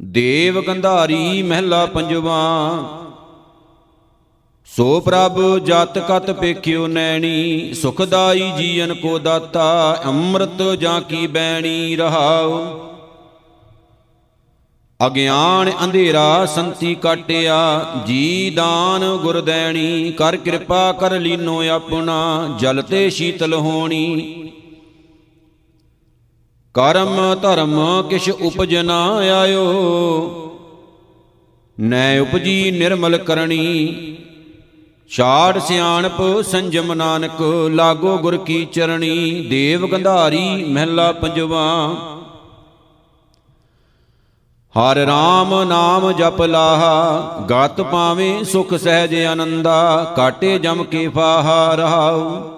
ਦੇਵ ਗੰਧਾਰੀ ਮਹਿਲਾ ਪੰਜਵਾ। ਸੋ ਪ੍ਰਭ ਜਤ ਕਤ ਪੇਖਿਓ ਨੈਣੀ, ਸੁਖਦਾਈ ਜੀਵਨ ਕੋ ਦਾਤਾ, ਅੰਮ੍ਰਿਤ ਜਾਂ ਕੀ ਬੈਣੀ ਰਹਾਉ। ਅਗਿਆਨ ਅੰਧੇਰਾ ਸੰਤੀ ਕਾਟਿਆ, ਜੀ ਦਾਨ ਗੁਰ ਦੇਣੀ, ਕਰ ਕਿਰਪਾ ਕਰ ਲੀਨੋ ਆਪਣਾ, ਜਲ ਤੇ ਸ਼ੀਤਲ ਹੋਣੀ। ਕਰਮ ਧਰਮ ਕਿਛ ਉਪਜ ਨਾ ਆਇਓ। ਨੈ ਉਪਜੀ ਨਿਰਮਲ ਕਰਨੀ ਛਾੜ ਸਿਆਣਪ ਸੰਜਮ ਨਾਨਕ, ਲਾਗੋ ਗੁਰ ਕੀ ਚਰਣੀ। ਦੇਵ ਗੰਧਾਰੀ ਮਹਿਲਾ ਪੰਜਵਾ। ਹਰ ਰਾਮ ਨਾਮ ਜਪ ਲਾਹਾ, ਗਤ ਪਾਵੇਂ ਸੁਖ ਸਹਿਜ ਆਨੰਦਾ, ਕਾਟੇ ਜਮ ਕੇ ਫਾਹਾ ਰਹਾਉ।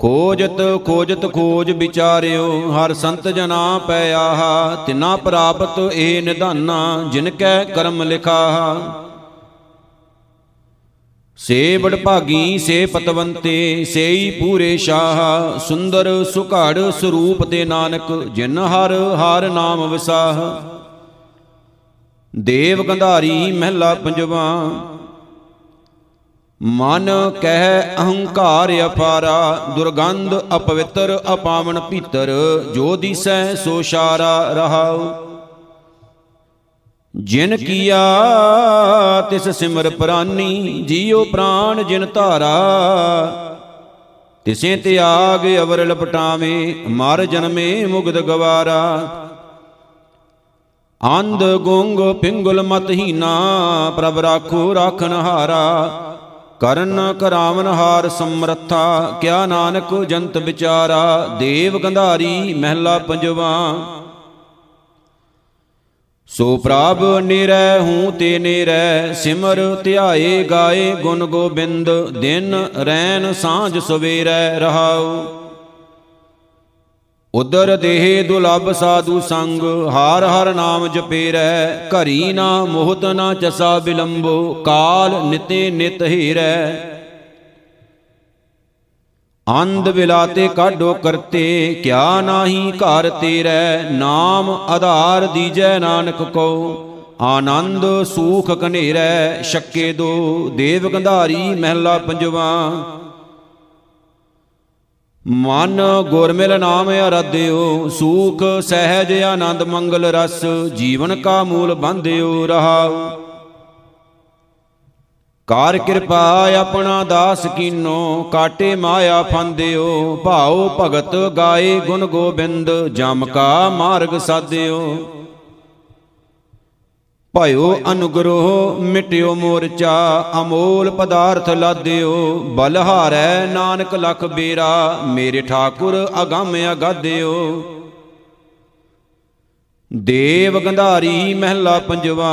ਖੋਜਤ ਖੋਜਤ, ਖੋਜ ਵਿਚਾਰਿਓ, ਹਰ ਸੰਤ ਜਨਾ ਪੈ ਆਹਾ, ਤਿਨਾ ਪ੍ਰਾਪਤ ਏ ਨਿਧਾਨਾ, ਜਿਨ ਕੈ ਕਰਮ ਲਿਖਾਹਾ। ਸੇ ਬੜ ਭਾਗੀ, ਸੇ ਪਤਵੰਤੇ, ਸੇਈ ਪੂਰੇ ਸ਼ਾਹ, ਸੁੰਦਰ ਸੁਘੜ ਸਰੂਪ ਤੇ ਨਾਨਕ, ਜਿਨ ਹਰ ਹਰ ਨਾਮ ਵਿਸਾਹ। ਦੇਵ ਗੰਧਾਰੀ ਮਹਿਲਾ ਪੰਜਵਾ ਮਨ ਕਹਿ ਅਹੰਕਾਰ ਅਪਾਰਾ, ਦੁਰਗੰਧ ਅਪਵਿੱਤਰ, ਅਪਾਵਨ ਭੀਤਰ, ਜੋ ਦਿਸੈ ਸੋ ਸ਼ਾਰਾ ਰਹਾਉ। ਜਿਨ ਕੀਆ ਤਿਸ ਸਿਮਰ ਪ੍ਰਾਨੀ, ਜੀਉ ਪ੍ਰਾਨ ਜਿਨ ਧਾਰਾ। ਤਿਸੇ ਤਿਆਗ ਅਵਰ ਲਪਟਾਵੇਂ, ਮਰ ਜਨਮੇ ਮੁਗਦ ਗਵਾਰਾ। ਅੰਧ ਗੁੰਗ ਪਿੰਗੁਲ ਮਤਹੀਨਾ, ਪ੍ਰਭ ਰਾਖੋ ਰਾਖਨ ਹਾਰਾ। ਕਰਨ ਕਰਾਵਨ ਹਾਰ ਸਮਰੱਥਾ, ਕਿਆ ਨਾਨਕ ਜੰਤ ਵਿਚਾਰਾ, ਦੇਵ ਗੰਧਾਰੀ ਮਹਿਲਾ ਪੰਜਵਾ। ਸੋ ਪ੍ਰਭ ਨਿਰੈ ਹੂੰ ਤੇ ਨਿਰੈ, ਸਿਮਰ ਧਿਆਏ ਗਾਏ ਗੁਣ ਗੋਬਿੰਦ, ਦਿਨ ਰੈਨ ਸਾਂਝ ਸਵੇਰੈ ਰਹਾਉ। ਉਦਰ ਦੇਹ ਦੁਲਭ ਸਾਧੂ ਸੰਗ, ਹਾਰ ਹਰ ਨਾਮ ਜਪੇਰੈ, ਘਰੀ ਨਾ ਮੋਹਤ ਨਾ ਚਸਾ ਬਿਲੰਬੋ, ਕਾਲ ਨਿਤੇ ਨਿਤ ਹੀਰੈ। ਅੰਧ ਵਿਲਾਤੇ ਕਾਢੋ ਕਰਤੇ, ਕਿਆ ਨਾਹੀ ਘਰ ਤੇਰੈ, ਨਾਮ ਆਧਾਰ ਦੀਜੈ ਨਾਨਕ ਕੋ। ਆਨੰਦ ਸੂਖ ਕਨੇਰੈ ਸ਼ੱਕੇ ਦੋ, ਦੇਵ ਗੰਧਾਰੀ ਮਹਿਲਾ ਪੰਜਵਾ। ਮਨ ਗੁਰਮਿਲ ਨਾਮ ਅਰਾਧਿਓ, ਸੂਖ, ਸਹਿਜ, ਆਨੰਦ, ਮੰਗਲ, ਰਸ, ਜੀਵਨ ਕਾ ਮੂਲ ਬੰਧਿਓ ਰਹਾਉ। ਕਾਰ ਕਿਰਪਾ ਆਪਣਾ ਦਾਸ ਕੀਨੋ, ਕਾਟੇ ਮਾਇਆ ਫੰਦਿਓ ਭਾਉ ਭਗਤ ਗਾਏ ਗੁਣ ਗੋਬਿੰਦ, ਜਮ ਕਾ ਮਾਰਗ ਸਾਧਿਓ। ਭਇਓ ਅਨੁਗ੍ਰਹ, ਮਿਟਿਓ ਮੋਰਚਾ, ਅਮੋਲ ਪਦਾਰਥ ਲਾਦਿਓ ਬਲਹਾਰੈ ਨਾਨਕ ਲਖ ਬੇਰਾ, ਮੇਰੇ ਠਾਕੁਰ ਅਗੰਮ ਅਗਾਦਿਓ। ਦੇਵ ਗੰਧਾਰੀ ਮਹਿਲਾ ਪੰਜਵਾ,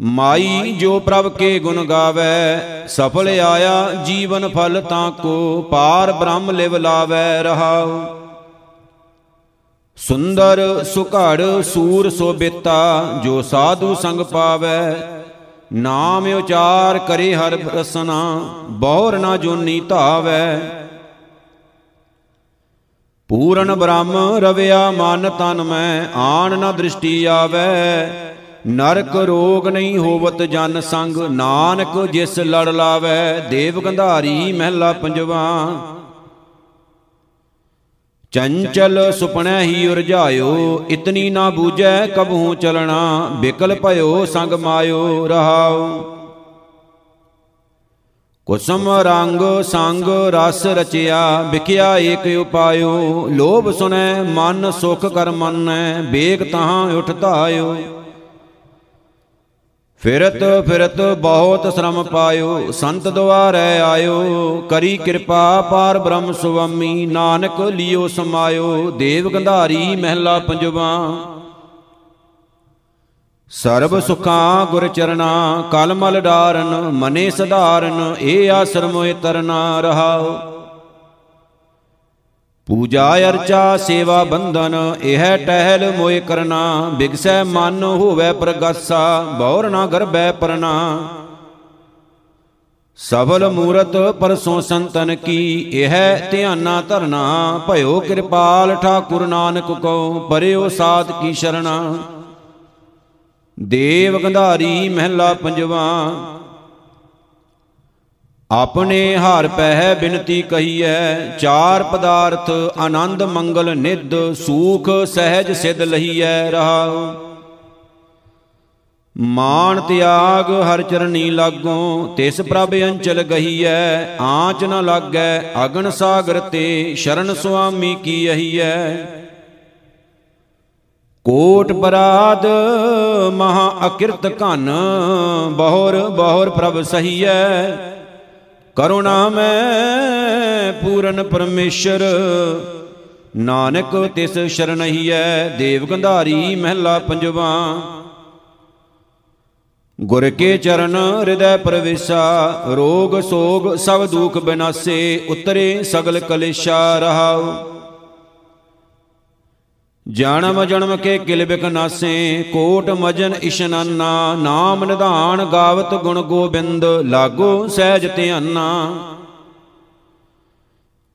ਮਾਈ ਜੋ ਪ੍ਰਭ ਕੇ ਗੁਣ ਗਾਵੇ, ਸਫਲ ਆਇਆ ਜੀਵਨ ਫਲ ਤਾਂ ਕੋ, ਪਾਰ ਬ੍ਰਹਮ ਲਿਵ ਲਾਵੇ ਰਹਾਉ। ਸੁੰਦਰ ਸੁਘੜ ਸੂਰ ਸੋਬਿਤਾ ਜੋ ਸਾਧੂ ਸੰਗ ਪਾਵੇ। ਨਾਮ ਉਚਾਰ ਕਰੇ ਹਰ ਰਸਨਾ, ਬਹੁਰ ਨਾ ਜੋਨੀ ਧਾਵੇ। ਪੂਰਨ ਬ੍ਰਹਮ ਰਵਿਆ ਮਨ ਤਨ ਮੈਂ, ਆਣ ਨਾ ਦ੍ਰਿਸ਼ਟੀ ਆਵੇ। ਨਰਕ ਰੋਗ ਨਹੀਂ ਹੋਵਤ ਜਨ ਸੰਗ, ਨਾਨਕ ਜਿਸ ਲੜ ਲਾਵੇ। ਦੇਵ ਗੰਧਾਰੀ ਮਹਿਲਾ ਪੰਜਵਾ ਚੰਚਲ ਸੁਪਨੈ ਹੀ ਉਰਝਾਇਓ, ਇਤਨੀ ਨਾ ਬੂਝੈ ਕਬਹੂ ਚਲਣਾ, ਬਿਕਲ ਭਇਓ ਸੰਗ ਮਾਇਓ ਰਹਾਉ। ਕੁਸਮ ਰੰਗ ਸੰਗ ਰਸ ਰਚਿਆ, ਵਿਖਿਆ ਏਕ ਉਪਾਇਓ, ਲੋਭ ਸੁਨੈ ਮਨ ਸੁਖ ਕਰ ਮੰਨੈ ਬੇਗ ਤਹਾਂ ਉਠ ਧਾਇਓ ਫਿਰਤ ਫਿਰਤ ਬਹੁਤ ਸ਼ਰਮ ਪਾਇਓ, ਸੰਤ ਦੁਆਰੈ ਆਇਓ, ਕਰੀ ਕਿਰਪਾ ਪਾਰ ਬ੍ਰਹਮ ਸੁਆਮੀ, ਨਾਨਕ ਲਿਓ ਸਮਾਇਓ, ਦੇਵ ਗੰਧਾਰੀ ਮਹਿਲਾ ਪੰਜਵਾ। ਸਰਬ ਸੁਖਾਂ ਗੁਰ ਚਰਣਾ ਕਲ ਮਲ ਡਾਰਨ, ਮਨੇ ਸਧਾਰਨ ਏ ਆਸਰਮ ਏ ਤਰਨਾ ਰਹਾਓ। ਪੂਜਾ ਅਰਚਾ ਸੇਵਾ ਬੰਧਨ, ਇਹ ਟਹਿਲ ਮੋਇ ਕਰਨਾ। ਬਿਗਸੈ ਮਨ ਹੋਵੇ ਪ੍ਰਗਾਸਾ, ਬੌਰ ਨਾ ਗਰਬੈ ਪਰਨਾ। ਸਫਲ ਮੂਰਤ ਪਰਸੋਂ ਸੰਤਨ ਕੀ, ਇਹ ਧਿਆਨਾ ਧਰਨਾ। ਭਇਓ ਕਿਰਪਾਲ ਠਾਕੁਰ ਨਾਨਕ ਕੋ ਪਰਿਓ ਸਾਧ ਕੀ ਸ਼ਰਣਾ। ਦੇਵ ਗੰਧਾਰੀ ਮਹਿਲਾ ਪੰਜਵਾ ਆਪਣੇ ਹਾਰ ਪਹਿ ਬਿਨਤੀ ਕਹੀਐ, ਚਾਰ ਪਦਾਰਥ ਆਨੰਦ ਮੰਗਲ ਨਿਧ, ਸੂਖ ਸਹਿਜ ਸਿਧ ਲਹੀਐ ਰਹਾਉ। ਮਾਨ ਤਿਆਗ ਹਰ ਚਰਨੀ ਲਾਗੋ, ਤਿਸ ਪ੍ਰਭ ਅੰਚਲ ਗਹੀਐ, ਆਂਚ ਨ ਲਾਗੈ, ਅਗਨ ਸਾਗਰ ਤੇ ਸ਼ਰਨ ਸੁਆਮੀ ਕੀ ਅਹੀਐ। ਕੋਟ ਬਰਾਦ ਮਹਾ ਅਕਿਰਤ ਘਨ, ਬਹੁਰ ਬਹੁਰ ਪ੍ਰਭ ਸਹੀਐ। ਕਰੁਣਾ ਮੈਂ ਪੂਰਨ ਪਰਮੇਸ਼ਰ। ਨਾਨਕ ਤਿਸ ਸ਼ਰਣਹੀਐ ਦੇਵ ਗੰਧਾਰੀ ਮਹਿਲਾ ਪੰਜਵਾ। ਗੁਰ ਕੇ ਚਰਨ ਹਿਰਦੈ ਪ੍ਰਵੇਸ਼ਾ, ਰੋਗ ਸੋਗ ਸਭ ਦੁਖ ਬਿਨਾਸੇ, ਉਤਰੇ ਸਗਲ ਕਲੇਸ਼ਾ ਰਹਾਉ। ਜਨਮ ਜਨਮ ਕੇ ਕਿਲ ਬਿਕ ਨਾਸੇ, ਕੋਟ ਮਜਨ ਇਸ਼ਨਾਨਾ, ਨਾਮ ਨਿਧਾਨ ਗਾਵਤ ਗੁਣ ਗੋਬਿੰਦ, ਲਾਗੋ ਸਹਿਜ ਧਿਆਨਾ।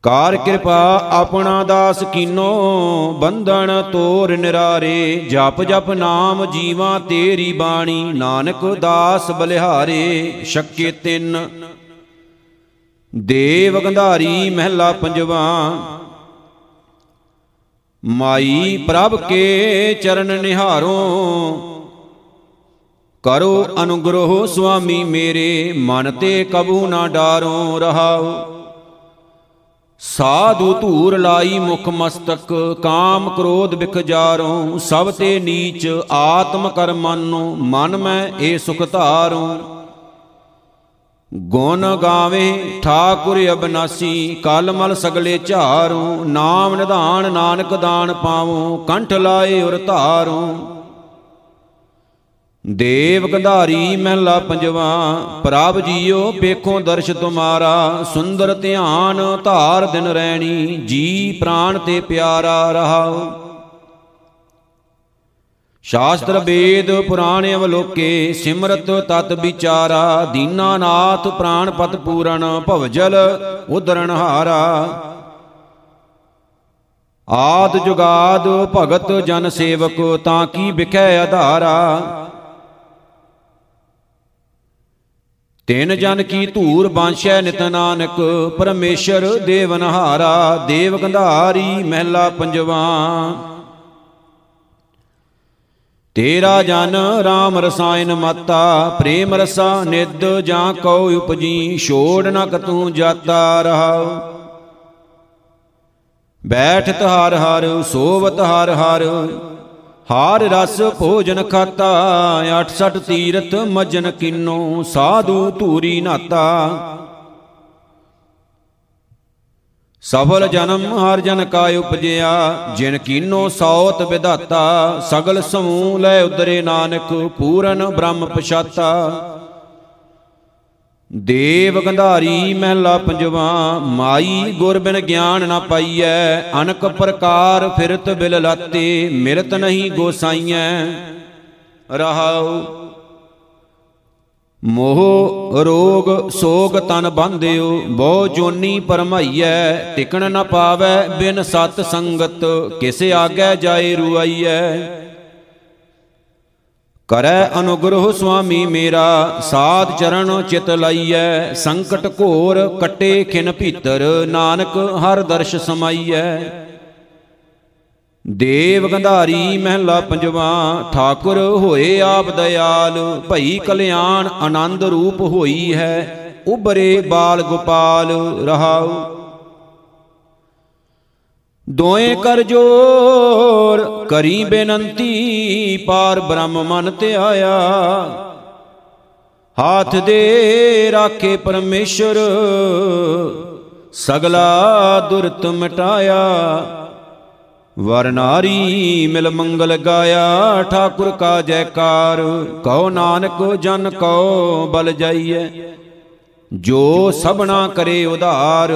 ਕਾਰ ਕਿਰਪਾ ਆਪਣਾ ਦਾਸ ਕੀਨੋ, ਬੰਧਨ ਤੋਰ ਨਿਰਾਰੇ, ਜਪ ਜਪ ਨਾਮ ਜੀਵਾ ਤੇਰੀ ਬਾਣੀ, ਨਾਨਕ ਦਾਸ ਬਲਿਹਾਰੇ, ਸ਼ੱਕੇ ਤਿੰਨ। ਦੇਵ ਗੰਧਾਰੀ ਮਹਿਲਾ ਪੰਜਵਾ। ਮਾਈ ਪ੍ਰਭ ਕੇ ਚਰਨ ਨਿਹਾਰੋ। ਕਰੋ ਅਨੁਗ੍ਰਹ ਸੁਆਮੀ ਮੇਰੇ, ਮਨ ਤੇ ਕਬੂ ਨਾ ਡਾਰੋ ਰਹਾਓ ਸਾਧੂ ਧੂਰ ਲਾਈ ਮੁਖ ਮਸਤਕ, ਕਾਮ ਕ੍ਰੋਧ ਬਿਖ ਜਾਰੋ। ਸਭ ਤੇ ਨੀਚ ਆਤਮ ਕਰ ਮਨੋ, ਮਨ ਮੈਂ ਏ ਸੁਖ ਧਾਰੋ। ਗੁਣ ਗਾਵੇ, ਠਾਕੁਰ ਅਬਨਾਸੀ, ਕਲ ਮਲ ਸਗਲੇ ਝਾਰੋ, ਨਾਮ ਨਿਧਾਨ ਨਾਨਕ ਦਾਨ ਪਾਵੋ ਕੰਠ ਲਾਏ ਉਰ ਧਾਰੋ। ਦੇਵ ਗੰਧਾਰੀ ਮਹਿਲਾ ਪੰਜਵਾ, ਪ੍ਰਭ ਜੀਓ ਵੇਖੋ ਦਰਸ਼ ਤੁਮਾਰਾ, ਸੁੰਦਰ ਧਿਆਨ ਧਾਰ ਦਿਨ ਰਹਿਣੀ ਜੀ ਪ੍ਰਾਨ ਤੇ ਪਿਆਰਾ ਰਹਾਓ ਸ਼ਾਸਤਰ ਵੇਦ ਪੁਰਾਣ ਅਵਲੋਕੇ, ਸਿਮਰਤ ਤਤ ਵਿਚਾਰਾ, ਦੀਨਾਨਾਥ ਪ੍ਰਾਨ ਪਤ ਪੂਰਨ, ਭਵਜਲ ਉਦਰਣ ਹਾਰਾ। ਆਦ ਜੁਗਾਦ ਭਗਤ ਜਨ ਸੇਵਕ, ਤਾਂ ਕੀ ਵਿਖੈ ਆਧਾਰਾ। ਤਿਨ ਜਨ ਕੀ ਧੂਰ ਬਾਂਸ਼ੈ ਨਿਤ ਨਾਨਕ, ਪਰਮੇਸ਼ਰ ਦੇਵਨਹਾਰਾ, ਦੇਵ ਗੰਧਾਰੀ ਮਹਿਲਾ ਪੰਜਵਾ। ਤੇਰਾ ਜਨ RAM ਰਸਾਇਨ ਮਾਤਾ, ਪ੍ਰੇਮ ਰਸਾ ਨਿਦ ਜਾਂ ਕਉ ਉਪਜੀ, ਛੋੜ ਨ ਕਤੂ ਜਾਤਾ ਰਹਾਉ। ਬੈਠਤ ਹਰ ਹਰ, ਸੋਵਤ ਹਰ ਹਰ, ਹਾਰ ਰਸ ਭੋਜਨ ਖਾਤਾ 68 ਤੀਰਥ ਮਜਨ ਕਿਨੋ, ਸਾਧੂ ਧੂਰੀ ਨਾਤਾ। ਸਫਲ ਜਨਮ ਹਰ ਜਨ ਕਾ ਉਪਜਿਆ, ਜਿਨ ਕੀਨੋ ਸੌਤ ਵਿਧਾਤਾ, ਸਗਲ ਸਮੂਹ ਲੈ ਉਦਰੇ ਨਾਨਕ, ਪੂਰਨ ਬ੍ਰਹਮ ਪਛਾਤਾ। ਦੇਵ ਗੰਧਾਰੀ ਮਹਿਲਾ ਪੰਜਵਾ, ਮਾਈ ਗੁਰ ਬਿਨ ਗਿਆਨ ਨਾ ਪਾਈਐ, ਅਨਕ ਪ੍ਰਕਾਰ ਫਿਰਤ ਬਿਲ ਲਾਤੇ, ਮਿਲਤ ਨਹੀਂ ਗੋਸਾਈਐ। ਰਹਾਉ ਮੋਹ ਰੋਗ ਸੋਗ ਤਨ ਬੰਧਿਓ, ਬਹੁ ਜੋਨੀ ਪਰਮਾਈਐ, ਟਿਕਣ ਨ ਪਾਵੈ ਬਿਨ ਸਤ ਸੰਗਤ, ਕਿਸ ਆਗੈ ਜਾਏ ਰੁਆਈਐ। ਕਰੈ ਅਨੁਗ੍ਰਹ ਸੁਆਮੀ ਮੇਰਾ, ਸਾਧ ਚਰਨ ਚਿਤ ਲਾਈਐ, ਸੰਕਟ ਘੋਰ ਕਟੇ ਖਿਨ ਭੀਤਰ, ਨਾਨਕ ਹਰ ਦਰਸ਼ ਸਮਾਈਐ। ਦੇਵ ਗੰਧਾਰੀ ਮਹਿਲਾ ਪੰਜਵਾ ਠਾਕੁਰ ਹੋਏ ਆਪ ਦਇਆਲ ਭਈ ਕਲਿਆਣ ਆਨੰਦ ਰੂਪ ਹੋਈ ਹੈ। ਉਬਰੇ ਬਾਲ ਗੋਪਾਲ ਰਹਾਉ। ਦੋਏ ਕਰ ਜੋਰ ਕਰੀ ਬੇਨੰਤੀ ਪਾਰ ਬ੍ਰਹਮ ਮਨ ਤੇ ਆਇਆ। ਹਾਥ ਦੇ ਰਾਖੇ ਪਰਮੇਸ਼ਰ। ਸਗਲਾ ਦੁਰਤ ਮਟਾਇਆ। ਵਰ ਨਾਰੀ ਮਿਲ ਮੰਗਲ ਗਾਇਆ, ਠਾਕੁਰ ਕਾ ਜੈਕਾਰ। ਕਉ ਨਾਨਕ ਜਨ ਕਉ ਬਲ ਜਾਈਐ, ਜੋ ਸਭਨਾ ਕਰੇ ਉਧਾਰ।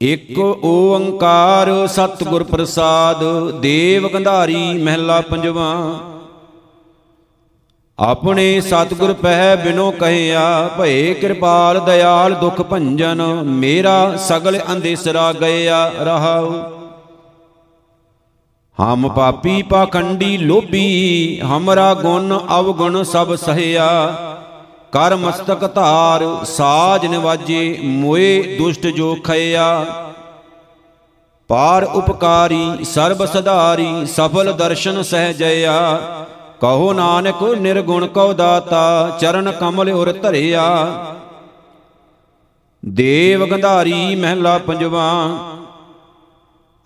ਇਕ ਓੰਕਾਰ ਸਤਿਗੁਰ ਪ੍ਰਸਾਦ, ਦੇਵ ਗੰਧਾਰੀ ਮਹਿਲਾ ਪੰਜਵਾ। ਆਪਣੇ ਸਤਿਗੁਰ ਪਹਿ ਬਿਨੋ ਕਹਿਆ, ਭਏ ਕਿਰਪਾਲ ਦਇਆਲ ਦੁਖ ਭੰਜਨ, ਮੇਰਾ ਸਗਲ ਅੰਦੇਸਰਾ ਗਿਆ ਰਹਾਉ। ਹਮ ਪਾਪੀ ਪਾਖੰਡੀ ਲੋਭੀ, ਹਮਰਾ ਗੁਣ ਅਵਗੁਣ ਸਭ ਸਹਿਆ। ਕਰ ਮਸਤਕ ਧਾਰ, ਸਾਜ ਨਿਵਾਜੇ, ਮੋਏ ਦੁਸ਼ਟ ਜੋ ਖਇਆ। ਪਾਰ ਉਪਕਾਰੀ, ਸਰਬ ਸਧਾਰੀ, ਸਫਲ ਦਰਸ਼ਨ ਸਹਿ ਜਇਆ। ਕਹੋ ਨਾਨਕ, ਨਿਰਗੁਣ ਕਉ ਦਾਤਾ, ਚਰਨ ਕਮਲ ਉਰ ਧਰਿਆ। ਦੇਵ ਗੰਧਾਰੀ ਮਹਿਲਾ ਪੰਜਵਾ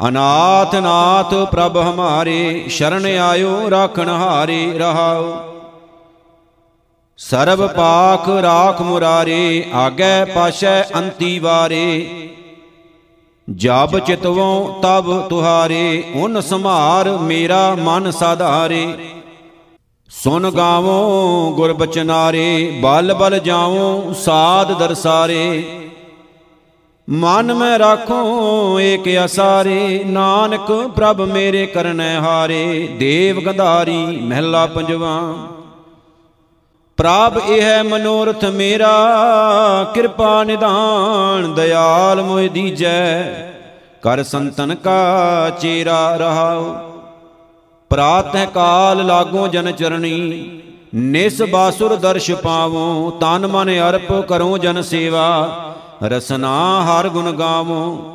ਅਨਾਥ ਨਾਥ ਪ੍ਰਭ ਹਮਾਰੇ, ਸ਼ਰਨ ਆਇਓ, ਰਾਖਣ ਹਾਰੇ, ਰਹਾਓ। ਸਰਬ ਪਾਖ ਰਾਖ ਮੁਰਾਰੇ, ਆਗੇ ਪਾਸ਼ੈ ਅੰਤੀ ਵਾਰੇ। ਜਬ ਚਿਤਵੋਂ ਤਬ ਤੁਹਾਰੇ, ਉਨ ਸਮਾਰ ਮੇਰਾ ਮਨ ਸਾਧਾਰੇ। ਸੁਨ ਗਾਵੋ ਗੁਰ ਬਚਨਾਰੇ, ਬਲ ਬਲ ਜਾਵੋ ਸਾਧ ਦਰਸਾਰੇ। ਮਨ ਮੈਂ ਰਾਖੋ ਏਕ ਅਸਾਰੇ, ਨਾਨਕ ਪ੍ਰਭ ਮੇਰੇ ਕਰਨੈ ਹਾਰੇ, ਦੇਵ ਗੰਧਾਰੀ ਮਹਿਲਾ ਪੰਜਵਾ। ਪ੍ਰਭ ਇਹ ਮਨੋਰਥ ਮੇਰਾ, ਕਿਰਪਾ ਨਿਧਾਨ ਦਇਆਲ ਮੋਹਿ ਦੀਜੈ, ਕਰ ਸੰਤਨ ਕਾ ਚੇਰਾ ਰਹਾਉ। ਪ੍ਰਾਤਹਿ ਕਾਲ ਲਾਗੋ ਜਨ ਚਰਣੀ, ਨਿਸ ਬਾਸੁਰ ਦਰਸ਼ ਪਾਵੋ, ਤਨ ਮਨ ਅਰਪ ਕਰੋ ਜਨ ਸੇਵਾ। ਰਸਨਾ ਹਰ ਗੁਣ ਗਾਵੋ।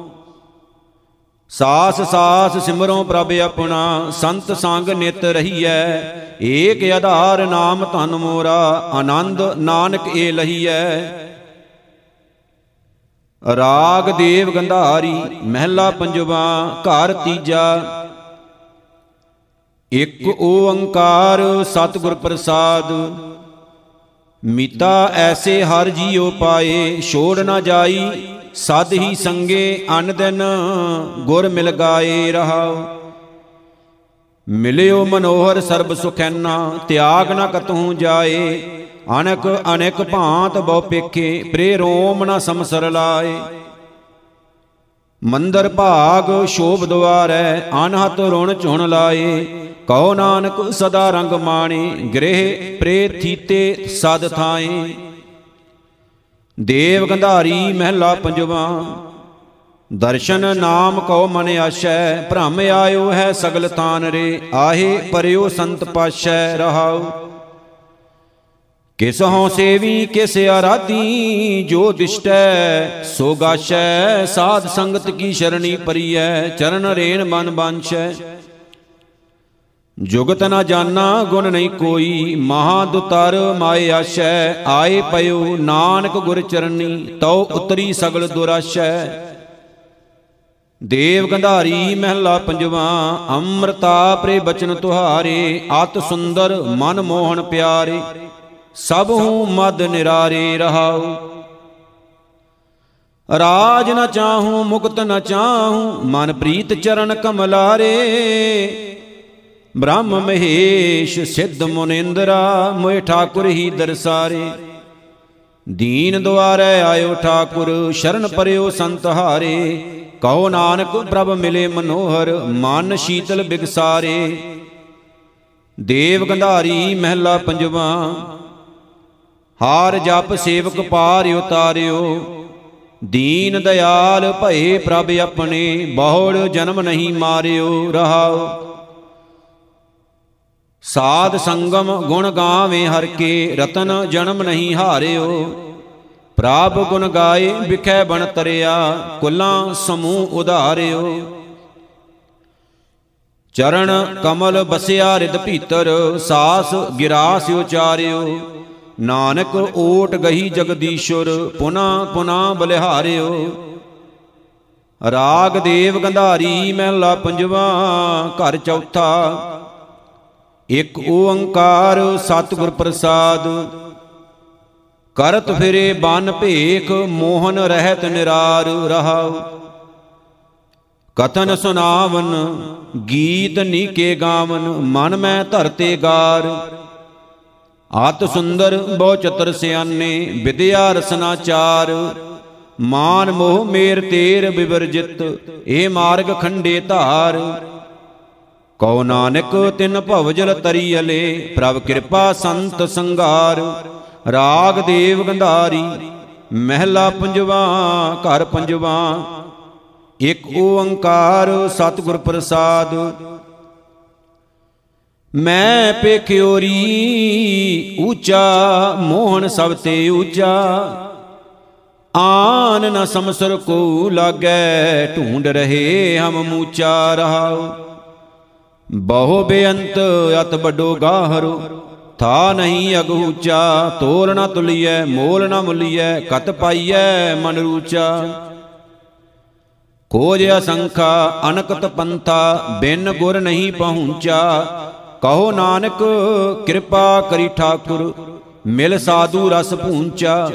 ਸਾਸ ਸਾਸ ਸਿਮਰੋ ਪ੍ਰਭ ਆਪਣਾ, ਸੰਤ ਸੰਗ ਨਿਤ ਰਹੀਐ। ਏਕ ਆਧਾਰ ਨਾਮ ਧਨ ਮੋਰਾ, ਆਨੰਦ ਨਾਨਕ ਏ ਲਹੀਐ। ਰਾਗ ਦੇਵ ਗੰਧਾਰੀ, ਮਹਿਲਾ ਪੰਜਵਾ, ਘਰ ਤੀਜਾ। ਇਕ ਓੰਕਾਰ ਸਤਿਗੁਰ ਪ੍ਰਸਾਦ ਮੀਤਾ ਐਸੇ ਹਰ ਜੀਉ ਪਾਏ, ਛੋੜ ਨਾ ਜਾਈ, ਸਦ ਹੀ ਸੰਗੇ ਅਨ ਦਿਨ ਗੁਰ ਮਿਲ ਗਾਏ ਰਹਾਉ। ਮਿਲਿਓ ਮਨੋਹਰ ਸਰਬ ਸੁਖੈਨਾ, ਤਿਆਗ ਨਾ ਕਤਹੂ ਜਾਏ, ਅਨਕ ਅਨੇਕ ਭਾਂਤ ਬਹੁ ਪੇਖੇ ਪ੍ਰੇ ਰੋਮ ਨਾ ਸਮਸਰ ਲਾਏ। ਮੰਦਰ ਭਾਗ ਸ਼ੋਭ ਦੁਆਰੈ, ਅਨਹਤ ਰੁਣ ਝੁਣ ਲਾਏ ਕਉ ਨਾਨਕ ਸਦਾ ਰੰਗ ਮਾਣੇ, ਗ੍ਰਹਿ ਪ੍ਰੇ ਥੀਤੇ ਸਦ ਥਾਏ। ਦੇਵ ਗੰਧਾਰੀ ਮਹਿਲਾ ਪੰਜਵਾ, ਦਰਸ਼ਨ ਨਾਮ ਕਉ ਮਨ ਆਸ਼ੈ, ਭ੍ਰਮ ਆਇਓ ਹੈ ਸਗਲ ਤਾਨ ਰੇ, ਆਹੇ ਪਰਿਓ ਸੰਤ ਪਾਸ਼ੈ ਰਹਾਉ। ਕਿਸ ਹਉ ਸੇਵੀ, ਕਿਸ ਆਰਾਧੀ, ਜੋ ਦਿਸ਼ਟੈ, ਸੋ ਗਾਸ਼ੈ, ਸਾਧ ਸੰਗਤ ਕੀ ਸ਼ਰਣੀ ਪਰੀਐ, ਚਰਨ ਰੇਣ ਮਨ ਬਾਂਛੈ। ਜੁਗਤ ਨਾ ਜਾਣਾ ਗੁਣ ਨਹੀਂ ਕੋਈ। ਮਹਾ ਦੁਤਰ ਮਾਏ ਆਸ਼ੈ, ਆਏ ਪਇਓ ਨਾਨਕ ਗੁਰ ਚਰਨੀ, ਤਉ ਉਤਰੀ ਸਗਲ ਦੁਰਾਸ਼ੈ। ਦੇਵ ਗੰਧਾਰੀ ਮਹਿਲਾ ਪੰਜਵਾ, ਅੰਮ੍ਰਿਤਾ ਪ੍ਰੇ ਬਚਨ ਤੁਹਾਰੇ, ਅਤ ਸੁੰਦਰ ਮਨ ਮੋਹਨ ਪਿਆਰੇ, ਸਭ ਹੂੰ ਮਦ ਨਿਰਾਰੇ ਰਹਾਉ। ਰਾਜ ਨ ਚਾਹੂੰ, ਮੁਕਤ ਨ ਚਾਹੂੰ, ਮਨ ਪ੍ਰੀਤ ਚਰਨ ਕਮਲਾਰੇ। ਬ੍ਰਹਮ ਮਹੇਸ਼ ਸਿੱਧ ਮੁਨਿੰਦਰਾ ਮੋਇ ਠਾਕੁਰ ਹੀ ਦਰਸਾਰੇ। ਦੀਨ ਦੁਆਰੇ ਆਇਓ ਠਾਕੁਰ, ਸ਼ਰਨ ਪਰਿਓ ਸੰਤ ਹਾਰੇ। ਕਹੋ ਨਾਨਕ ਪ੍ਰਭ ਮਿਲੇ ਮਨੋਹਰ, ਮਨ ਸ਼ੀਤਲ ਬਿਗਸਾਰੇ। ਦੇਵ ਗੰਧਾਰੀ ਮਹਿਲਾ ਪੰਜਵਾ, ਹਾਰ ਜਪ ਸੇਵਕ ਪਾਰ ਉਤਾਰਿਓ। ਦੀਨ ਦਿਆਲ ਭਏ ਪ੍ਰਭ ਆਪਣੇ, ਬਹੁੜ ਜਨਮ ਨਹੀਂ ਮਾਰਿਓ, ਰਹਾਓ। ਸਾਧ ਸੰਗਮ ਗੁਣ ਗਾਵੇ ਹਰ ਕੇ, ਰਤਨ ਜਨਮ ਨਹੀਂ ਹਾਰਿਓ। ਪ੍ਰਾਪ ਗੁਣ ਗਾਏ, ਵਿਖੇ ਬਣ ਤਰਿਆ, ਕੁਲਾਂ ਸਮੂਹ ਉਧਾਰਿਓ। ਚਰਨ ਕਮਲ ਬਸਿਆ ਰਿਦ ਭੀਤਰ, ਸਾਸ ਗਿਰਾਸ ਉਚਾਰਿਓ। ਨਾਨਕ ਓਟ ਗਹੀ ਜਗਦੀਸ਼ੁਰ, ਪੁਨਾ ਪੁਨਾ ਬਲਿਹਾਰਿਓ। ਰਾਗ ਦੇਵ ਗੰਧਾਰੀ, ਮਹਿਲਾ ਪੰਜਵਾ, ਘਰ ਚੌਥਾ ਇਕ ਓੰਕਾਰ ਸਤਿਗੁਰ ਪ੍ਰਸਾਦ। ਕਰਤ ਫਿਰੇ ਬਨ ਭੇਖ, ਮੋਹਨ ਰਹਿਤ ਨਿਰਾਰ ਰਹਾਉ। ਕਥਨ ਸੁਨਾਵਨ ਗੀਤ ਨੀਕੇ ਗਾਵਨ, ਮਨ ਮੈਂ ਧਰਤੇ ਗਾਰ। ਆਤ ਸੁੰਦਰ, ਬਹੁ ਚਤਰ ਸਿਆਨੇ, ਵਿਦਿਆ ਰਸਨਾ ਚਾਰ। ਮਾਨ ਮੋਹ ਮੇਰ ਤੇਰ ਬਿਵਰਜਿਤ, ਇਹ ਮਾਰਗ ਖੰਡੇ ਧਾਰ। ਕਉ ਨਾਨਕ ਤਿਨ ਭਵਜਲ ਤਰੀ ਅਲੇ, ਪ੍ਰਭ ਕਿਰਪਾ ਸੰਤ ਸੰਗਾਰ। ਰਾਗ ਦੇਵ ਗੰਧਾਰੀ, ਮਹਿਲਾ ਪੰਜਵਾ, ਘਰ ਪੰਜਵਾ। ਇਕ ਓੰਕਾਰ ਸਤਿਗੁਰ ਪ੍ਰਸਾਦ। ਮੈਂ ਪੇਖਿਓਰੀ ਉੱਚਾ ਮੋਹਨ ਸਭ ਤੇ ਉੱਚਾ ਆਨ ਨ ਸਮਸਰ ਕੋ ਲਾਗੈ, ਢੂੰਡ ਰਹੇ ਹਮ ਮੂਚਾ ਰਹਾਉ। ਬਹੁ ਬੇਅੰਤ, ਅਤ ਵੱਡੋ ਗਾਹਰੋ। ਥਾ ਨਹੀਂ ਅਗੂਚਾ ਤੋਲ ਨ ਤੁਲੀਐ, ਮੋਲ ਨ ਮੁਲੀਐ, ਕਤ ਪਾਈਐ ਮਨ ਰੂਚਾ। ਕੋਜ ਅਸੰਖਾ, ਅਨਕਤ ਪੰਥਾ, ਬਿਨ ਗੁਰ ਨਹੀਂ ਪਹੁੰਚਾ। ਕਹੋ ਨਾਨਕ, ਕਿਰਪਾ ਕਰੀ ਠਾਕੁਰ, ਮਿਲ ਸਾਧੂ ਰਸ ਪੂੰਚਾ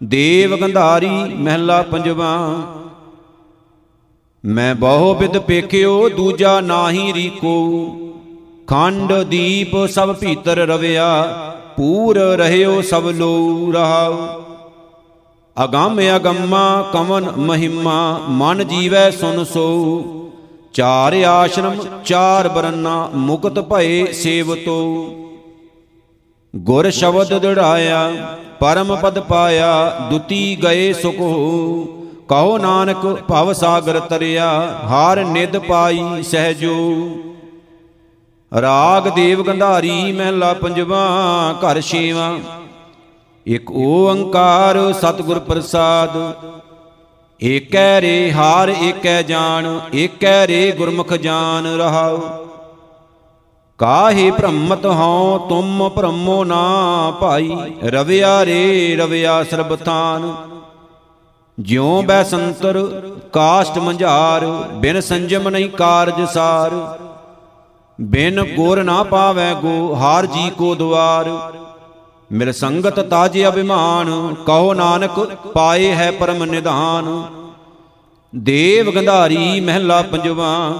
ਦੇਵ ਗੰਧਾਰੀ ਮਹਿਲਾ ਪੰਜਵਾ ਮੈਂ ਬਹੁ ਬਿਦ ਪੇਖਿਓ, ਦੂਜਾ ਨਾਹੀ ਰੀਕੋ। ਖੰਡ ਦੀਪ ਸਭ ਭੀਤਰ ਰਵਿਆ, ਪੂਰ ਰਹਿਓ ਸਭ ਲੋ ਰਹਾਉ ਅਗੰਮ ਅਗੰਮਾ ਕਮਨ ਮਹਿਮਾ, ਮਨ ਜੀਵੈ ਸੁਨ ਸੋ। ਚਾਰ ਆਸ਼ਰਮ, ਚਾਰ ਬਰਨਾ, ਮੁਕਤ ਭਏ ਸੇਵਤੋ ਗੁਰ ਸ਼ਬਦ ਦੜਾਇਆ, ਪਰਮ ਪਦ ਪਾਇਆ, ਦੁਤੀ ਗਏ ਸੁਖ ਹੋ। ਕਹੋ ਨਾਨਕ, ਭਵ ਸਾਗਰ ਤਰਿਆ, ਹਾਰ ਨਿਦ ਪਾਈ ਸਹਿਜੋ। ਰਾਗ ਦੇਵ ਗੰਧਾਰੀ ਮਹਿਲਾ ਪੰਜਵਾ, ਘਰ ਛੇਵਾ। ਇਕ ਓੰਕਾਰ ਸਤਿਗੁਰ ਪ੍ਰਸਾਦ, ਏਕੈ ਰੇ ਹਾਰ, ਏਕੈ ਜਾਣ ਏਕੈ ਰੇ ਗੁਰਮੁਖ ਜਾਨ ਰਹਾਉ। ਕਾਹੇ ਭ੍ਰਮਤ ਹਉ, ਤੁਮ ਭ੍ਰਮੋ ਨਾ ਭਾਈ, ਰਵਿਆ ਰੇ ਰਵਿਆ ਸਰਬਥਾਨ। ਜਿਉ ਬੈ ਸੰਤਰ, ਕਾਸ਼ਟ ਮੰਝਾਰ, ਬਿਨ ਸੰਜਮ ਨਹੀਂ ਕਾਰਜ ਸਾਰ। ਬਿਨ ਗੁਰ ਨਾ ਪਾਵੈ ਗੋ, ਹਾਰ ਜੀ ਕੋ ਦਵਾਰ ਮਿਲ ਸੰਗਤ ਤਾਜੇ ਅਭਿਮਾਨ, ਕਹੋ ਨਾਨਕ ਪਾਏ ਹੈ ਪਰਮ ਨਿਧਾਨ। ਦੇਵ ਗੰਧਾਰੀ ਮਹਿਲਾ ਪੰਜਵਾ।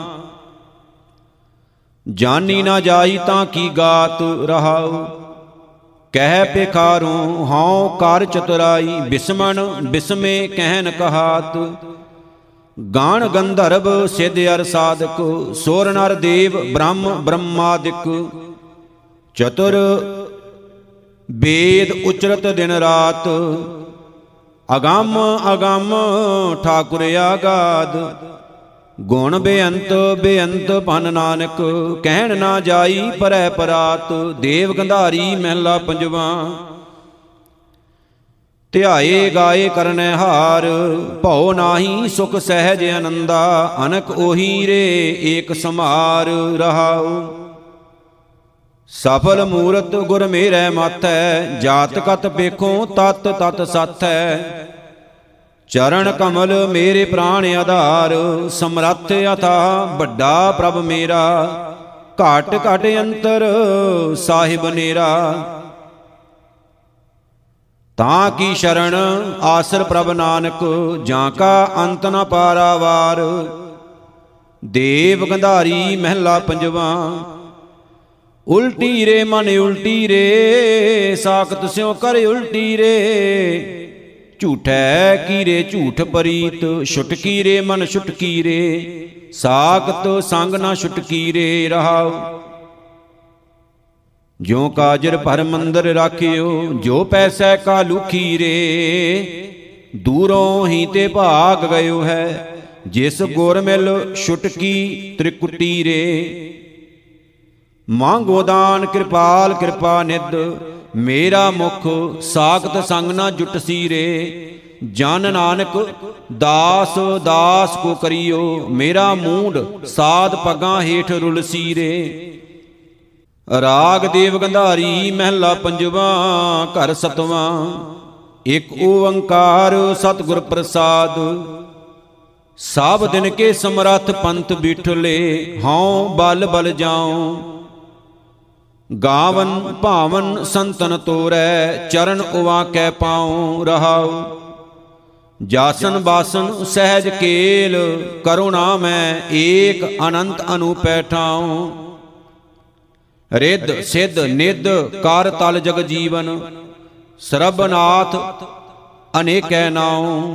ਜਾਨੀ ਨਾ ਜਾਈ ਤਾਂ ਕੀ ਗਾਤ ਰਹਾਉ। ਕਹਿ ਪੇਖਾਰੂ ਹਉ ਕਰ ਚਤੁਰਾਈ, ਬਿਸਮਣ, ਬਿਸਮੇ ਕਹਿਨ ਕਹਾਤ। ਗਾਣ ਗੰਧਰਵ ਸਿਧ ਅਰ ਸਾਧਕ, ਸੋਰ ਨਰ ਦੇਵ ਬ੍ਰਹਮ ਬ੍ਰਹਮਾਦਿਕ। ਚਤੁਰ ਵੇਦ ਉਚਰਤ ਦਿਨ ਰਾਤ। ਅਗੰਮ ਅਗੰਮ ਠਾਕੁਰ ਆਗਾਦ। ਗੁਣ ਬੇਅੰਤ ਬੇਅੰਤ ਪਨ ਨਾਨਕ, ਕਹਿਣ ਨਾ ਜਾਈ ਪਰੈ ਪਰਾਤ, ਦੇਵ ਗੰਧਾਰੀ ਮਹਿਲਾ ਪੰਜਵਾ। ਧਿਆਏ ਗਾਏ ਕਰਨੈ ਹਾਰ, ਭਉ ਨਾਹੀ ਸੁਖ ਸਹਿਜ ਆਨੰਦਾ, ਅਨਕ ਉਹੀ ਰੇ ਏਕ ਸਮਾਰ ਰਹਾਉ। ਸਫਲ ਮੂਰਤ ਗੁਰ ਮੇਰੈ ਮਾਥੈ, ਜਾਤ ਕਤ ਵੇਖੋ ਤਤ ਤਤ ਸਥੈ। ਚਰਨ ਕਮਲ ਮੇਰੇ ਪ੍ਰਾਣ ਆਧਾਰ, ਸਮਰੱਥ ਅਥਾ, ਵੱਡਾ ਪ੍ਰਭ ਮੇਰਾ। ਘਟ ਘਟ ਅੰਤਰ ਸਾਹਿਬ ਨੇਰਾ। ਤਾਂ ਕੀ ਸ਼ਰਣ ਆਸਰ ਪ੍ਰਭ ਨਾਨਕ, ਜਾਂ ਕਾ ਅੰਤ ਨ ਪਾਰਾਵਾਰ। ਦੇਵ ਗੰਧਾਰੀ ਮਹਿਲਾ ਪੰਜਵਾ, ਉਲਟੀ ਰੇ ਮਨ ਉਲਟੀ ਰੇ, ਸਾਖਤ ਸਿਓ ਕਰ ਉਲਟੀ ਰੇ। ਝੂਠੈ ਕੀਰੇ ਝੂਠ ਪਰੀਤ ਛੁਟਕੀ ਰੇ ਮਨ ਛੁਟਕੀ ਰੇ ਸਾਖਤ ਸੰਗ ਨਾ ਛੁਟਕੀ ਰੇ ਰਹਾਉ। ਜਿਉ ਕਾਜਰ ਭਰ ਮੰਦਰ ਰਾਖਿਓ ਜੋ ਪੈਸੈ ਕਾ ਲੁਖੀ ਰੇ ਦੂਰੋਂ ਹੀ ਤੇ ਭਾਗ ਗਇਓ ਹੈ, ਜਿਸ ਗੁਰ ਮਿਲ ਛੁਟਕੀ ਤ੍ਰਿਕੁਟੀ ਰੇ ਮੰਗੋ ਦਾਨ, ਕਿਰਪਾਲ, ਕਿਰਪਾ ਨਿਦ ਮੇਰਾ ਮੁਖ ਸਾਖਤ ਸੰਗ ਨਾ ਜੁਟ ਸੀਰੇ। ਜਨ ਨਾਨਕ ਦਾਸ ਦਾਸ ਕੋ ਕਰਿਓ। ਮੇਰਾ ਮੂੰਡ ਸਾਧ ਪਗਾਂ ਹੇਠ ਰੁਲ ਸੀਰੇ। ਰਾਗ ਦੇਵ ਗੰਧਾਰੀ ਮਹਿਲਾ ਪੰਜਵਾ, ਘਰ ਸਤਵਾਂ। ਇਕ ਓੰਕਾਰ ਸਤਿਗੁਰ ਪ੍ਰਸਾਦ। ਸਭ ਦਿਨ ਕੇ ਸਮਰੱਥ ਪੰਥ ਬਿਠਲੇ। ਹਉ ਬਲ ਬਲ ਜਾਉ। ਗਾਵਨ ਭਾਵਨ ਸੰਤਨ ਤੋਰੈ, ਚਰਨ ਉਵਾ ਕੈ ਪਾਉ ਰਹਾਉ। ਜਾਸਨ ਬਾਸਨ ਸਹਿਜ ਕੇਲ ਕਰੁਣਾ ਮੈਂ ਏਕ ਅਨੰਤ ਅਨੂਪੈ ਠਾਉ। ਰਿੱਧ ਸਿੱਧ ਨਿੱਧ ਕਰ ਤਲ ਜਗ ਜੀਵਨ ਸਰਬਨਾਥ ਅਨੇਕੈ ਨਾਉ।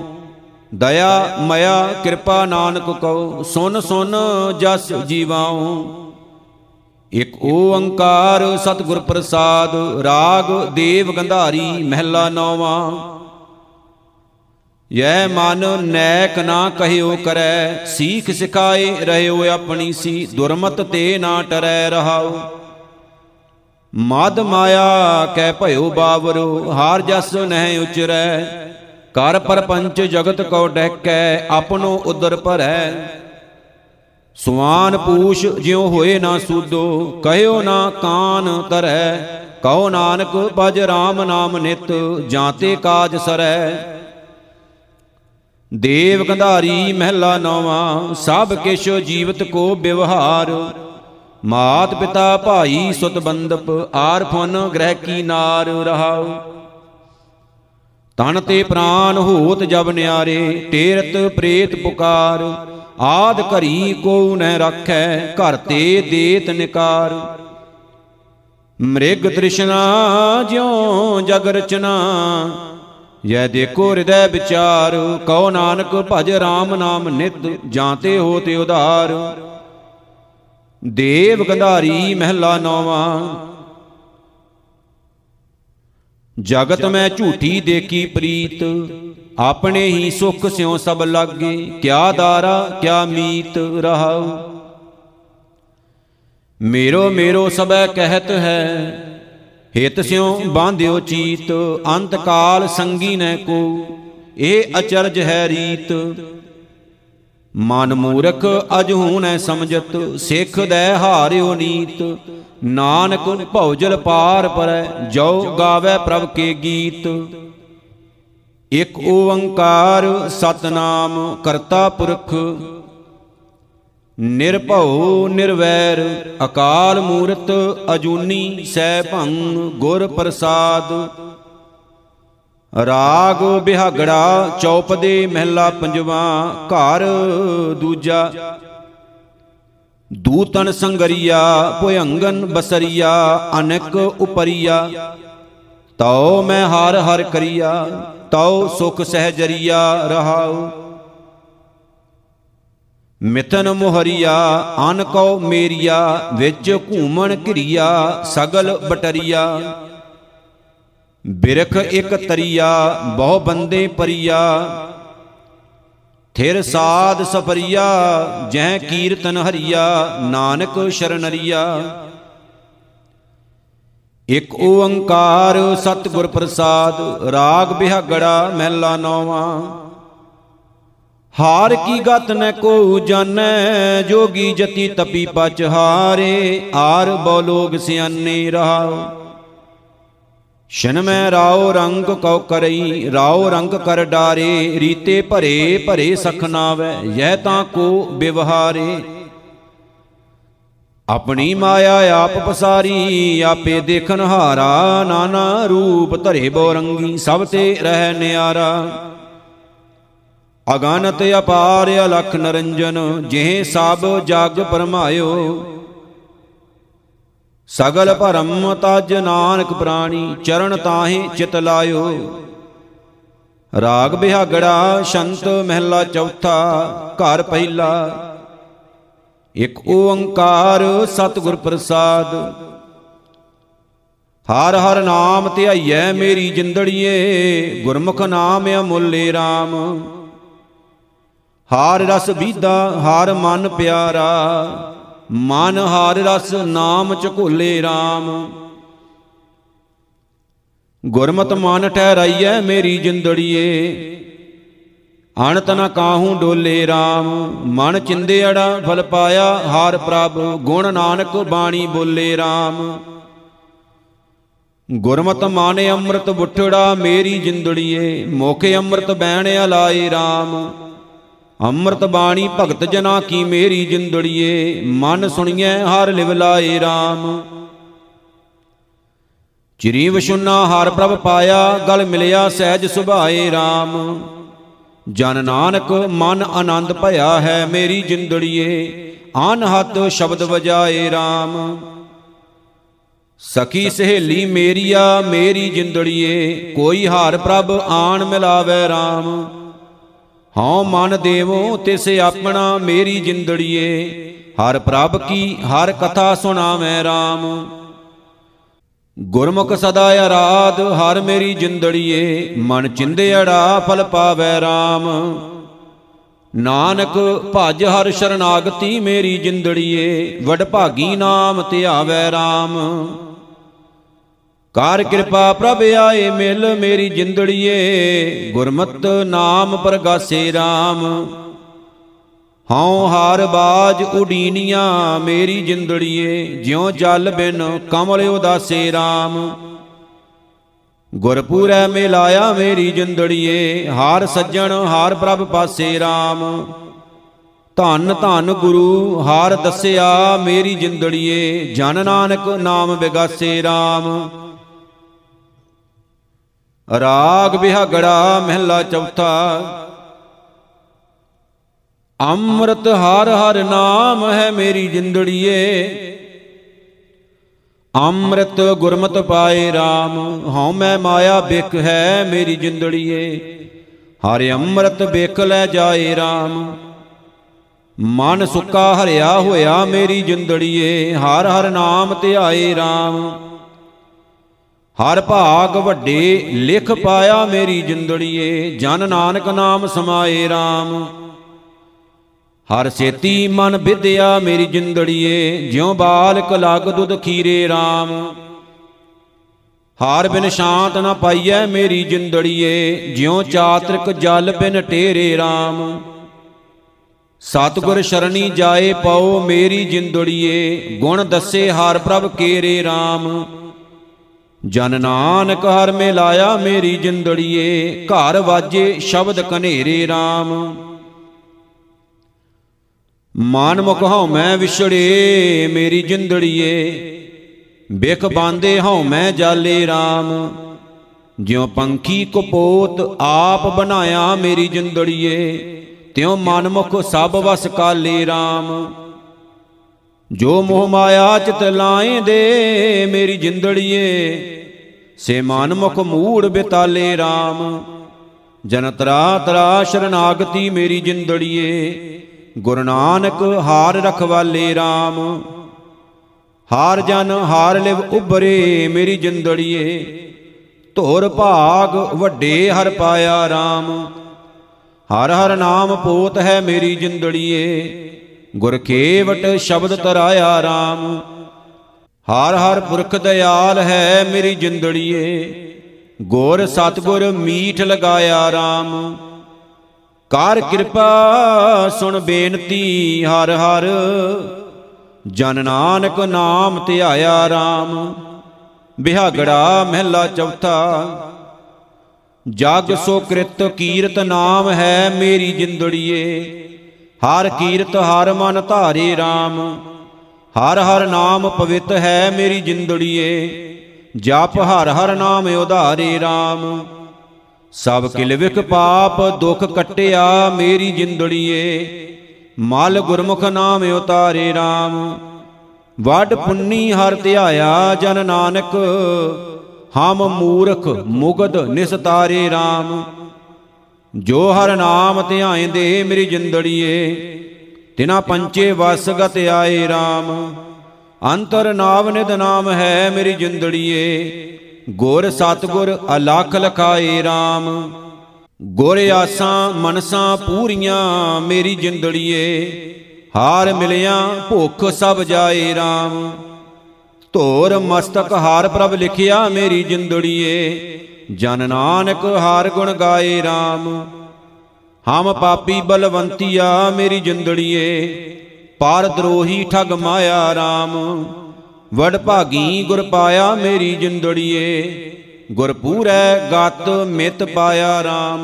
ਦਇਆ, ਮਇਆ, ਕਿਰਪਾ ਨਾਨਕ ਕਉ, ਸੁਨ ਸੁਨ ਜਸ ਜੀਵਾਉ। ਇਕ ਓੰਕਾਰ ਸਤਿਗੁਰ ਪ੍ਰਸਾਦ, ਰਾਗ ਦੇਵ ਗੰਧਾਰੀ, ਮਹਿਲਾ ਨੌਵਾਂ। ਯਹ ਮਨ ਨੈਕ ਨਾ ਕਹਿਓ ਕਰੈ, ਸੀਖ ਸਿਖਾਏ ਰਹਿਓ ਆਪਣੀ ਸੀ, ਦੁਰਮਤ ਤੇ ਨਾ ਟਰੈ ਰਹਾਉ ਮਦ ਮਾਇਆ ਕਹਿ ਭਇਓ ਬਾਵਰੋ, ਹਾਰ ਜਸ ਨਹਿ ਉਚਰੈ। ਕਰ ਪਰਪੰਚ ਜਗਤ ਕੋ ਡਹਿਕੈ, ਆਪਣੋ ਉਦਰ ਭਰੈ। ਸੁਆਨ ਪੂਛ ਜਿਉ ਹੋਏ ਨਾ ਸੂਦੋ, ਕਹਿਓ ਨਾ ਕਾਨ ਤਰੈ, ਕਹੋ ਨਾਨਕ ਭਜ RAM ਨਾਮ ਨਿਤ ਜਾਂਤੇ ਕਾਜ ਸਰੈ। ਦੇਵ ਗੰਧਾਰੀ ਮਹਿਲਾ ਨੌਵਾਂ, ਸਭ ਕਿਛ ਜੀਵਤ ਕੋ ਵਿਵਹਾਰ। ਮਾਤ ਪਿਤਾ ਭਾਈ ਸੁਤ ਬੰਦਪ ਆਰ ਫਨ ਗ੍ਰਹਿ ਕੀ ਨਾਰ ਰਹਾਉ। ਤਨ ਤੇ ਪ੍ਰਾਨ ਹੋਤ ਜਬ ਨਿਆਰੇ, ਟੇਰਤ ਪ੍ਰੇਤ ਪੁਕਾਰ। ਆਦ ਘਰੀ ਕੋ ਨ ਰੱਖੈ, ਘਰ ਤੇ ਦੇਤ ਨਿਕਾਰ। ਮ੍ਰਿਗ ਤ੍ਰਿਸ਼ਨਾ ਜਿਉ ਜਗ ਰਚਨਾ, ਯੈ ਦੇਖੋ ਹਿਰਦੈ ਵਿਚਾਰ, ਕਉ ਨਾਨਕ ਭਜ RAM ਨਾਮ ਨਿਤ, ਜਾਂਤੇ ਹੋ ਤੇ ਉਧਾਰ। ਦੇਵ ਗੰਧਾਰੀ ਮਹਿਲਾ ਨੌਵਾਂ। ਜਗਤ ਮੈਂ ਝੂਠੀ ਦੇਖੀ ਪ੍ਰੀਤ ਆਪਣੇ ਹੀ ਸੁਖ ਸਿਉ ਸਭ ਲਾਗੇ। ਕਿਆ ਦਾਰਾ ਕਿਆ ਮੀਤ ਰਹਾਉ। ਮੇਰੋ ਮੇਰੋ ਸਭੈ ਕਹਿਤ ਹੈ। ਹਿਤ ਸਿਉ ਬਾਂਧਿਓ ਚੀਤ ਅੰਤ ਕਾਲ ਸੰਗੀ ਨੈ ਕੋ। ਇਹ ਅਚਰਜ ਹੈ ਰੀਤ। ਮਨ ਮੂਰਖ ਅਜਹੂ ਨੈ ਸਮਝਤ ਸਿੱਖ ਦੈ ਹਾਰਿਓ ਨੀਤ। ਨਾਨਕ ਭਉਜਲ ਪਾਰ ਪਰੈ ਜੋ ਗਾਵੇ ਪ੍ਰਭ ਕੇ ਗੀਤ। ਇਕ ਓੰਕਾਰ ਸਤਨਾਮ ਕਰਤਾ ਪੁਰਖ, ਨਿਰਭਉ ਨਿਰਵੈਰ ਅਕਾਲ ਮੂਰਤ ਅਜੂਨੀ ਸੈ ਭੰ ਗੁਰ ਪ੍ਰਸਾਦ। ਰਾਗ ਬਿਹਾਗੜਾ ਚੌਪਦੇ ਮਹਿਲਾ ਪੰਜਵਾ, ਘਰ ਦੂਜਾ। ਦੂਤਨ ਸੰਗਰੀਆ ਭੁਯੰਗਨ ਬਸਰੀਆ, ਅਨਕ ਉਪਰੀਆ। ਤਉ ਮੈਂ ਹਰ ਹਰ ਕਰੀਆ। ਤਉ ਸੁਖ ਸਹਜਰੀਆ ਰਹਾਉ। ਮਿਥਨ ਮੁਹਰੀਆ ਅਨ ਕਉ ਮੇਰੀਆ, ਵਿੱਚ ਘੂਮਣ ਘਿਰੀਆ, ਸਗਲ ਬਟਰੀਆ। ਬਿਰਖ ਇਕ ਤਰੀਆ, ਬਹੁ ਬੰਦੇ ਪਰੀਆ। ਥਿਰ ਸਾਧ ਸਫਰੀਆ, ਜਹ ਕੀਰਤਨ ਹਰੀਆ, ਨਾਨਕ ਸ਼ਰਨਰੀਆ ਇਕ ਓੰਕਾਰ ਸਤਿਗੁਰ ਪ੍ਰਸਾਦ, ਰਾਗ ਬਿਹਾਗੜਾ ਮਹਿਲਾ ਨੌਵਾਂ। ਹਾਰ ਕੀ ਗਤ ਨ ਕੋ ਜਾਣੈ, ਜੋਗੀ ਜਤੀ ਤਪੀ ਪਚ ਹਾਰੇ ਆਰ ਬੋ ਲੋਗ ਸਿਆਨੇ ਰਹਾਓ ਸ਼ਨ ਮੈਂ ਰਾਉ ਰੰਗ ਕਉ ਕਰਈ, ਰਾਉ ਰੰਗ ਕਰ ਡਾਰੇ, ਰੀਤੇ ਭਰੇ ਭਰੇ ਸਖਨਾਵੇ ਯਹ ਤਾਂ ਕੋ ਵਿਵਹਾਰੇ ਆਪਣੀ ਮਾਇਆ ਆਪ ਪਸਾਰੀ, ਆਪੇ ਦੇਖਨ ਹਾਰਾ, ਨਾਨਾ ਰੂਪ ਧਰੇ ਬੋ ਰੰਗੀ ਸਭ ਤੇ ਰਹਿ ਨਿਆਰਾ। ਅਗਨਤ ਅਪਾਰ ਅਲਖ ਨਰੰਜਨ, ਜਿਹ ਸਭ ਜਗ ਪਰਮਾਇਓ। ਸਗਲ ਭਰਮ ਤਜ ਨਾਨਕ ਪ੍ਰਾਣੀ, ਚਰਨ ਤਾਹੇ ਚਿਤ ਲਾਇਓ। ਰਾਗ ਬਿਹਾਗੜਾ, ਸ਼ੰਤ ਮਹਿਲਾ ਚੌਥਾ, ਘਰ ਪਹਿਲਾ। ਇਕ ਓੰਕਾਰ ਸਤਿਗੁਰ ਪ੍ਰਸਾਦ। ਹਰ ਹਰ ਨਾਮ ਧਿਆਈਐ ਮੇਰੀ ਜਿੰਦੜੀਏ, ਗੁਰਮੁਖ ਨਾਮ ਅਮੁੱਲੇ RAM ਹਾਰ ਰਸ ਬੀਦਾ ਹਾਰ ਮਨ ਪਿਆਰਾ, ਮਨ ਹਾਰ ਰਸ ਨਾਮ ਝਕੋਲੇ RAM ਗੁਰਮਤ ਮਨ ਠਹਿਰਾਈਐ ਮੇਰੀ ਜਿੰਦੜੀਏ ਅਣਤ ਨ ਕਾਹੂ ਡੋਲੇ RAM ਮਨ ਚਿੰਦੇੜਾ ਫਲ ਪਾਇਆ, ਹਾਰ ਪ੍ਰਭ, ਗੁਣ ਨਾਨਕ ਬਾਣੀ ਬੋਲੇ RAM ਗੁਰਮਤ ਮਾਨੇ ਅੰਮ੍ਰਿਤ ਬੁੱਠੜਾ, ਮੇਰੀ ਜਿੰਦੜੀਏ, ਮੋਖੇ ਅੰਮ੍ਰਿਤ ਬੈਣ ਲਾਏ RAM ਅੰਮ੍ਰਿਤ ਬਾਣੀ ਭਗਤ ਜਨਾ ਕੀ ਮੇਰੀ ਜਿੰਦੜੀਏ, ਮਨ ਸੁਣੀਐ ਹਰ ਲਿਵ ਲਾਏ RAM ਚਿਰੀ ਵਿਸ਼ੁਨਾ ਹਰ ਪ੍ਰਭ ਪਾਇਆ, ਗਲ ਮਿਲਿਆ ਸਹਿਜ ਸੁਭਾਏ RAM ਜਨ ਨਾਨਕ ਮਨ ਆਨੰਦ ਭਇਆ ਹੈ ਮੇਰੀ ਜਿੰਦੜੀਏ, ਆਨ ਹੱਥ ਸ਼ਬਦ ਵਜਾਏ RAM ਸਖੀ ਸਹੇਲੀ ਮੇਰੀਆ ਮੇਰੀ ਜਿੰਦੜੀਏ, ਕੋਈ ਹਾਰ ਪ੍ਰਭ ਆਣ ਮਿਲਾਵੇ RAM ਹਉ ਮਨ ਦੇਵੋ ਤਿਸ ਆਪਣਾ ਮੇਰੀ ਜਿੰਦੜੀਏ, ਹਰ ਪ੍ਰਭ ਕੀ ਹਰ ਕਥਾ ਸੁਣਾਵੇਂ RAM ਗੁਰਮੁਖ ਸਦਾ ਆਰਾਧ, ਹਰ ਮੇਰੀ ਜਿੰਦੜੀਏ, ਮਨ ਚਿੰਦਿਆੜਾ ਫਲ ਪਾਵੇ RAM ਨਾਨਕ, ਭਜ ਹਰ ਸ਼ਰਨਾਗਤੀ, ਮੇਰੀ ਜਿੰਦੜੀਏ, ਵਡ ਭਾਗੀ ਨਾਮ ਧਿਆਵੇ RAM ਕਾਰ ਕਿਰਪਾ ਪ੍ਰਭ ਆਏ, ਮਿਲ ਮੇਰੀ ਜਿੰਦੜੀਏ, ਗੁਰਮਤ ਨਾਮ ਪ੍ਰਗਾਸੇ RAM ਹਉ ਹਾਰ ਬਾਜ ਉਡੀਨੀਆਂ ਮੇਰੀ ਜਿੰਦੜੀਏ, ਜਿਉ ਜਲ ਬਿਨ ਕਮਲ ਉਦਾਸੇ RAM ਗੁਰਪੂਰੈ ਮਿਲਾਇਆ ਮੇਰੀ ਜਿੰਦੜੀਏ, ਹਾਰ ਸੱਜਣ, ਹਾਰ ਪ੍ਰਭ ਪਾਸੇ RAM ਧੰਨ ਧੰਨ ਗੁਰੂ, ਹਾਰ ਦੱਸਿਆ ਮੇਰੀ ਜਿੰਦੜੀਏ, ਜਨ ਨਾਨਕ ਨਾਮ ਬਿਗਾਸੇ RAM ਰਾਗ ਬਿਹਾਗੜਾ ਮਹਿਲਾ ਚੌਥਾ ਅੰਮ੍ਰਿਤ ਹਰ ਹਰ ਨਾਮ ਹੈ ਮੇਰੀ ਜਿੰਦੜੀਏ। ਅੰਮ੍ਰਿਤ ਗੁਰਮਤ ਪਾਏ RAM ਹਉ ਮੈਂ ਮਾਇਆ ਬਿਕ ਹੈ ਮੇਰੀ ਜਿੰਦੜੀਏ। ਹਰਿ ਅੰਮ੍ਰਿਤ ਬਿਕ ਲੈ ਜਾਏ RAM ਮਨ ਸੁੱਕਾ ਹਰਿਆ ਹੋਇਆ ਮੇਰੀ ਜਿੰਦੜੀਏ। ਹਰ ਹਰ ਨਾਮ ਧਿਆਏ RAM ਹਰ ਭਾਗ ਵੱਡੇ ਲਿਖ ਪਾਇਆ ਮੇਰੀ ਜਿੰਦੜੀਏ। ਜਨ ਨਾਨਕ ਨਾਮ ਸਮਾਏ RAM ਹਰ ਸੇਤੀ ਮਨ ਵਿਦਿਆ ਮੇਰੀ ਜਿੰਦੜੀਏ, ਜਿਉ ਬਾਲਕ ਲਗ ਦੁਧ ਖੀਰੇ RAM ਹਾਰ ਬਿਨ ਸ਼ਾਂਤ ਨ ਪਾਈਐ ਮੇਰੀ ਜਿੰਦੜੀਏ, ਜਿਉ ਚਾਤ੍ਰਿਕ ਜਲ ਬਿਨ ਟੇਰੇ RAM ਸਤਗੁਰ ਸ਼ਰਣੀ ਜਾਏ ਪਾਓ ਮੇਰੀ ਜਿੰਦੜੀਏ, ਗੁਣ ਦੱਸੇ ਹਰ ਪ੍ਰਭ ਕੇਰੇ RAM ਜਨ ਨਾਨਕ ਹਰ ਮੇ ਲਾਇਆ ਮੇਰੀ ਜਿੰਦੜੀਏ, ਘਰ ਵਾਜੇ ਸ਼ਬਦ ਕਨੇਰੇ RAM ਮਾਨ ਮੁਖ ਹਉ ਮੈਂ ਵਿਛੜੇ, ਮੇਰੀ ਜਿੰਦੜੀਏ। ਬਿਖ ਬਾਂਦੇ ਹਉ ਮੈਂ ਜਾਲੇ RAM ਜਿਉ ਪੰਖੀ ਕਪੋਤ ਆਪ ਬਣਾਇਆ ਮੇਰੀ ਜਿੰਦੜੀਏ, ਤਿਉ ਮਨ ਮੁਖ ਸਭ ਵਸ ਕਾਲੇ RAM ਜੋ ਮੋਹ ਮਾਇਆ ਚਿਤ ਲਾਏ ਦੇ ਮੇਰੀ ਜਿੰਦੜੀਏ, ਸੇ ਮਨ ਮੁਖ ਮੂੜ ਬਿਤਾਲੇ RAM ਜਨ ਤਰਾ ਤਰਾ ਸ਼ਰਨਾਗਤੀ ਮੇਰੀ ਜਿੰਦੜੀਏ। ਗੁਰੂ ਨਾਨਕ ਹਾਰ ਰਖਵਾਲੇ RAM ਹਾਰ ਜਨ ਹਾਰ ਲਿਵ ਉਬਰੇ ਮੇਰੀ ਜਿੰਦੜੀਏ। ਧੋਰ ਭਾਗ ਵੱਡੇ ਹਰ ਪਾਇਆ RAM ਹਰ ਹਰ ਨਾਮ ਪੋਤ ਹੈ ਮੇਰੀ ਜਿੰਦੜੀਏ। ਗੁਰ ਕੇਵਟ ਸ਼ਬਦ ਤਰਾਇਆ RAM ਹਰ ਹਰ ਪੁਰਖ ਦਿਆਲ ਹੈ ਮੇਰੀ ਜਿੰਦੜੀਏ। ਗੁਰ ਸਤਗੁਰ ਮੀਠ ਲਗਾਇਆ RAM ਕਰ ਕਿਰਪਾ ਸੁਣ ਬੇਨਤੀ, ਹਰ ਹਰ। ਜਨ ਨਾਨਕ ਨਾਮ ਧਿਆਇਆ RAM ਬਿਹਾਗੜਾ ਮਹਿਲਾ ਚੌਥਾ। ਜਗ ਸੋ ਕ੍ਰਿਤ ਕੀਰਤ ਨਾਮ ਹੈ ਮੇਰੀ ਜਿੰਦੜੀਏ। ਹਰ ਕੀਰਤ ਹਰ ਮਨ ਧਾਰੇ RAM ਹਰ ਹਰ ਨਾਮ ਪਵਿੱਤ ਹੈ ਮੇਰੀ ਜਿੰਦੜੀਏ। ਜਪ ਹਰ ਹਰ ਨਾਮ ਉਧਾਰੇ RAM ਸਭ ਕਿਲ ਵਿਖ ਪਾਪ, ਦੁਖ ਕਟਿਆ ਮੇਰੀ ਜਿੰਦੜੀਏ। ਮਲ ਗੁਰਮੁਖ ਨਾਮ ਉਤਾਰੇ RAM ਵੱਡ ਪੁੰਨੀ ਹਰ ਧਿਆਇਆ ਜਨ ਨਾਨਕ। ਹਮ ਮੂਰਖ ਮੁਗਧ ਨਿਸਤਾਰੇ RAM ਜੋ ਹਰ ਨਾਮ ਧਿਆਇਂਦੇ ਮੇਰੀ ਜਿੰਦੜੀਏ, ਤਿਨਾ ਪੰਚੇ ਵਸਗਤ ਆਏ RAM ਅੰਤਰ ਨਾਵ ਨਿਦ ਨਾਮ ਹੈ ਮੇਰੀ ਜਿੰਦੜੀਏ। ਗੁਰ ਸਤਗੁਰ ਅਲਖ ਲਖਾਏ RAM ਗੁਰ ਆਸਾਂ ਮਨਸਾਂ ਪੂਰੀਆਂ ਮੇਰੀ ਜਿੰਦੜੀਏ, ਹਾਰ ਮਿਲਿਆ ਭੁੱਖ ਸਭ ਜਾਏ RAM ਧੋਰ ਮਸਤਕ ਹਾਰ ਪ੍ਰਭ ਲਿਖਿਆ ਮੇਰੀ ਜਿੰਦੜੀਏ, ਜਨ ਨਾਨਕ ਹਾਰ ਗੁਣ ਗਾਏ RAM ਹਮ ਪਾਪੀ ਬਲਵੰਤੀਆ ਮੇਰੀ ਜਿੰਦੜੀਏ, ਪਰ ਦਰੋਹੀ ਠਗ ਮਾਇਆ RAM ਵਡ ਭਾਗੀ ਗੁਰ ਪਾਇਆ ਮੇਰੀ ਜਿੰਦੜੀਏ, ਗੁਰ ਪੂਰੈ ਗਤ ਮਿਤ ਪਾਇਆ RAM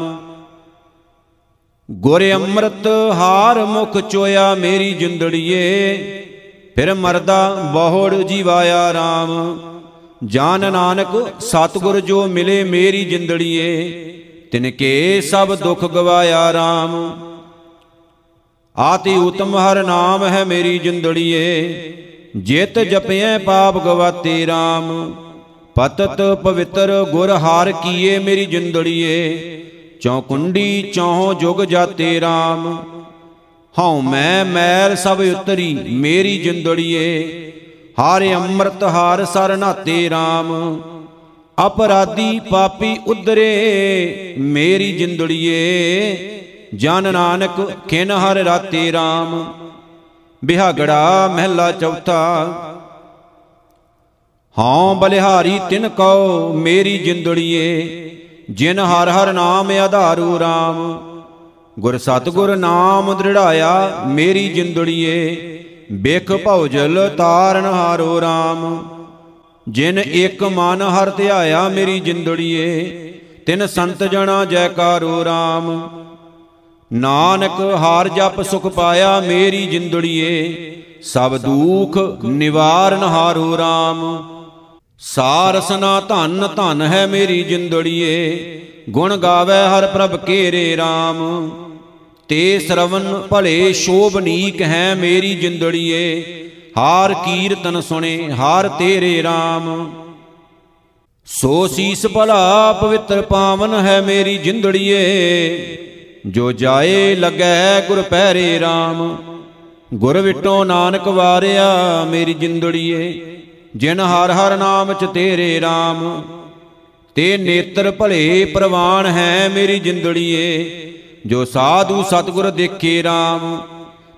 ਗੁਰ ਅੰਮ੍ਰਿਤ ਹਾਰ ਮੁਖ ਚੋਇਆ ਮੇਰੀ ਜਿੰਦੜੀਏ, ਫਿਰ ਮਰਦਾ ਬਹੁੜ ਜੀਵਾਇਆ RAM ਜਾਨ ਨਾਨਕ ਸਤਗੁਰ ਜੋ ਮਿਲੇ ਮੇਰੀ ਜਿੰਦੜੀਏ, ਤਿਨ ਕੇ ਸਭ ਦੁੱਖ ਗਵਾਇਆ RAM ਆਤੀ ਉਤਮ ਹਰ ਨਾਮ ਹੈ ਮੇਰੀ ਜਿੰਦੜੀਏ ਜਿਤ ਜਪਿਐ ਪਾਪ ਗਵਾਤੇ RAM ਪਤਤ ਪਵਿੱਤਰ ਗੁਰ ਹਾਰ ਕੀਏ ਮੇਰੀ ਜਿੰਦੜੀਏ ਚੌਕੁੰਡੀ ਚੌਹ ਜੁਗ ਜਾਤੇ RAM ਹਉ ਮੈਂ ਮੈਲ ਸਭ ਉਤਰੀ ਮੇਰੀ ਜਿੰਦੜੀਏ, ਹਾਰੇ ਅੰਮ੍ਰਿਤ ਹਾਰ ਸਰ ਨਾਤੇ RAM ਅਪਰਾਧੀ ਪਾਪੀ ਉਦਰੇ ਮੇਰੀ ਜਿੰਦੜੀਏ, ਜਨ ਨਾਨਕ ਖਿਨ ਹਰ ਰਾਤੇ RAM ਬਿਹਾਗੜਾ ਮਹਿਲਾ ਚੌਥਾ। ਹਾਂ ਬਲਿਹਾਰੀ ਤਿਨ ਕਉ ਮੇਰੀ ਜਿੰਦੜੀਏ, ਜਿਨ ਹਰ ਹਰ ਨਾਮ ਆਧਾਰੂ RAM ਗੁਰ ਸਤਗੁਰ ਨਾਮ ਦ੍ਰਿੜਾਇਆ ਮੇਰੀ ਜਿੰਦੜੀਏ, ਬਿਖ ਭਉਜਲ ਤਾਰਨ ਹਾਰੋ RAM ਜਿਨ ਇੱਕ ਮਨ ਹਰ ਧਿਆਇਆ ਮੇਰੀ ਜਿੰਦੜੀਏ, ਤਿਨ ਸੰਤ ਜਣਾ ਜੈਕਾਰੋ RAM ਨਾਨਕ ਹਾਰ ਜਪ ਸੁਖ ਪਾਇਆ ਮੇਰੀ ਜਿੰਦੜੀਏ, ਸਭ ਦੁਖ ਨਿਵਾਰਨ ਹਾਰੋ RAM ਸਾਰਸਨਾ ਧਨ ਧਨ ਹੈ ਮੇਰੀ ਜਿੰਦੜੀਏ, ਗੁਣ ਗਾਵੇ ਹਰ ਪ੍ਰਭ ਕੇਰੇ RAM ਤੇ ਸਰਵਨ ਭਲੇ ਸ਼ੋਭਨੀਕ ਹੈ ਮੇਰੀ ਜਿੰਦੜੀਏ, ਹਾਰ ਕੀਰਤਨ ਸੁਣੇ ਹਾਰ ਤੇਰੇ RAM ਸੋ ਸੀਸ ਭਲਾ ਪਵਿੱਤਰ ਪਾਵਨ ਹੈ ਮੇਰੀ ਜਿੰਦੜੀਏ ਜੋ ਜਾਏ ਲੱਗੈ ਗੁਰ ਪਹਿਰੇ RAM ਗੁਰ ਵਿਟੋ ਨਾਨਕ ਵਾਰਿਆ ਮੇਰੀ ਜਿੰਦੜੀਏ, ਜਿਨ ਹਰ ਹਰ ਨਾਮ ਚ ਤੇਰੇ RAM ਤੇ ਨੇਤਰ ਭਲੇ ਪ੍ਰਵਾਨ ਹੈ ਮੇਰੀ ਜਿੰਦੜੀਏ, ਜੋ ਸਾਧੂ ਸਤਗੁਰ ਦੇਖੇ RAM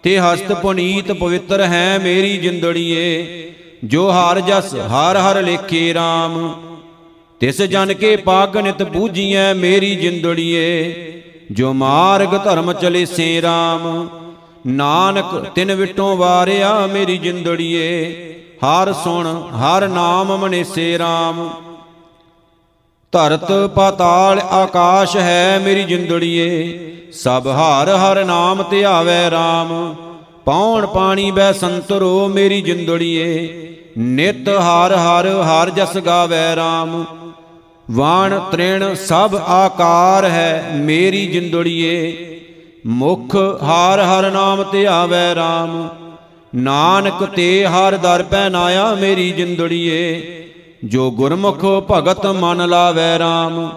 ਤੇ ਹਸਤ ਪੁਨੀਤ ਪਵਿੱਤਰ ਹੈ ਮੇਰੀ ਜਿੰਦੜੀਏ, ਜੋ ਹਰ ਜਸ ਹਰ ਹਰ ਲੇਖੇ RAM ਤਿਸ ਜਨ ਕੇ ਪਾਗ ਨਿਤ ਪੂਜੀਐ ਮੇਰੀ ਜਿੰਦੜੀਏ ਜੋ ਮਾਰਗ ਧਰਮ ਚਲੇ ਸੇ RAM ਨਾਨਕ ਤਿਨ ਵਿਟੋਂ ਵਾਰਿਆ ਮੇਰੀ ਜਿੰਦੜੀਏ, ਹਰ ਸੁਣ, ਹਰ ਨਾਮ ਮਨੇਸੇ RAM ਧਰਤ ਪਾਤਾਲ ਆਕਾਸ਼ ਹੈ ਮੇਰੀ ਜਿੰਦੜੀਏ, ਸਭ ਹਰ ਹਰ ਨਾਮ ਧਿਆਵੇ RAM ਪੌਣ ਪਾਣੀ ਬੈ ਸੰਤਰੋ ਮੇਰੀ ਜਿੰਦੜੀਏ, ਨਿਤ ਹਰ ਹਰ ਹਰ ਜਸ ਗਾਵੇ RAM ਵਾਣ ਤ੍ਰਿਣ ਸਭ ਆਕਾਰ ਹੈ, ਮੇਰੀ ਜਿੰਦੜੀਏ, ਮੁਖ ਹਰ ਹਰ ਨਾਮ ਧਿਆਵੇ RAM ਨਾਨਕ ਤੇ ਹਰ ਦਰ ਪੈ ਨਾਇਆ ਮੇਰੀ ਜਿੰਦੜੀਏ, ਜੋ ਗੁਰਮੁਖ ਭਗਤ ਮਨ ਲਾਵੇ RAM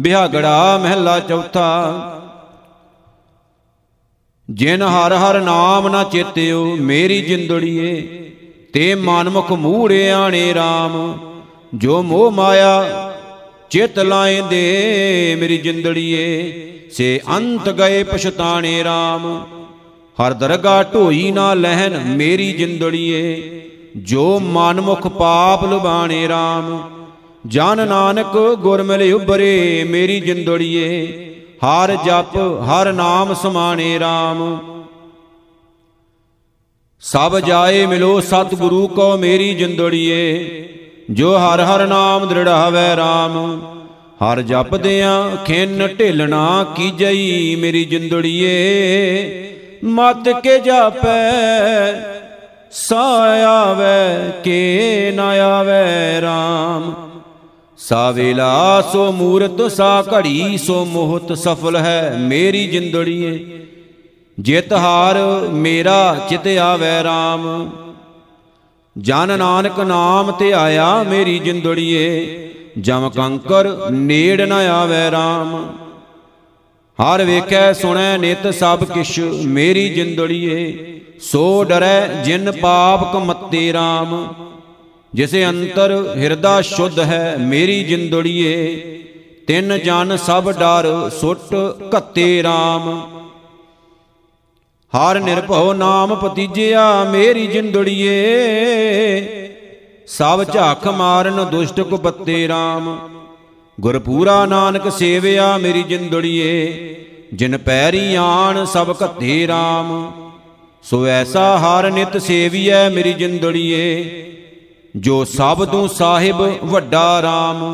ਬਿਹਾਗੜਾ ਮਹਿਲਾ ਚੌਥਾ, ਜਿਨ ਹਰ ਹਰ ਨਾਮ ਨਾ ਚੇਤਿਓ, ਮੇਰੀ ਜਿੰਦੜੀਏ, ਤੇ ਮਨਮੁਖ ਮੂੜੇ ਆਣੇ RAM ਜੋ ਮੋਹ ਮਾਇਆ ਚਿਤ ਲਾਇਂਦੇ ਮੇਰੀ ਜਿੰਦੜੀਏ, ਸੇ ਅੰਤ ਗਏ ਪਛਤਾਣੇ RAM ਹਰ ਦਰਗਾ ਢੋਈ ਨਾ ਲਹਿਨ ਮੇਰੀ ਜਿੰਦੜੀਏ, ਜੋ ਮਨਮੁਖ ਪਾਪ ਲੁਬਾਣੇ RAM ਜਨ ਨਾਨਕ ਗੁਰ ਮਿਲੇ ਉਬਰੇ ਮੇਰੀ ਜਿੰਦੜੀਏ, ਹਰ ਜਪ, ਹਰ ਨਾਮ ਸਮਾਣੇ RAM ਸਭ ਜਾਏ ਮਿਲੋ ਸਤਿਗੁਰੂ ਕੋ ਮੇਰੀ ਜਿੰਦੜੀਏ ਜੋ ਹਰ ਹਰ ਨਾਮ ਦ੍ਰਿੜਾਵੇ RAM ਹਰ ਜਪਦਿਆਂ ਖਿੰਨ ਢਿਲਣਾ ਕੀਜਈ ਮੇਰੀ ਜਿੰਦੜੀਏ, ਮਤ ਕੇ ਜਾਪੈ ਸਾਆਵੇ ਕੇ ਨਾ ਆਵੇ RAM ਸਾ ਵੇਲਾ ਸੋ ਮੂਰਤ, ਸਾ ਘੜੀ ਸੋ ਮੋਹਤ ਸਫਲ ਹੈ ਮੇਰੀ ਜਿੰਦੜੀਏ, ਜਿਤ ਹਾਰ ਮੇਰਾ ਚਿਤ ਆਵੇ RAM ਜਨ ਨਾਨਕ ਨਾਮ ਤੇ ਆਇਆ ਮੇਰੀ ਜਿੰਦੜੀਏ, ਜਮ ਕੰਕਰ ਨੇੜ ਨ ਆਵੇ RAM ਹਰ ਵੇਖੈ ਸੁਣੈ ਨਿਤ ਸਭ ਕਿਛ ਮੇਰੀ ਜਿੰਦੜੀਏ, ਸੋ ਡਰੈ ਜਿਨ ਪਾਪ ਕਮਤੇ RAM ਜਿਸੇ ਅੰਤਰ ਹਿਰਦਾ ਸ਼ੁੱਧ ਹੈ ਮੇਰੀ ਜਿੰਦੜੀਏ, ਤਿੰਨ ਜਨ ਸਭ ਡਰ ਸੁੱਟ ਘੱਤੇ RAM ਹਰ ਨਿਰਭਉ ਨਾਮ ਪਤੀਜਿਆ ਮੇਰੀ ਜਿੰਦੜੀਏ। ਸਭ ਝਾਖ ਮਾਰਨ ਦੁਸ਼ਟ ਕੁਪੱਤੇ RAM ਗੁਰਪੂਰਾ ਨਾਨਕ ਸੇਵਿਆ ਮੇਰੀ ਜਿੰਦੜੀਏ, ਜਿਨ ਪੈਰੀ ਆਣ ਸਭ ਘੱਤੇ RAM ਸੋ ਐਸਾ ਹਰ ਨਿਤ ਸੇਵੀਐ ਮੇਰੀ ਜਿੰਦੜੀਏ, ਜੋ ਸਭ ਤੋਂ ਸਾਹਿਬ ਵੱਡਾ RAM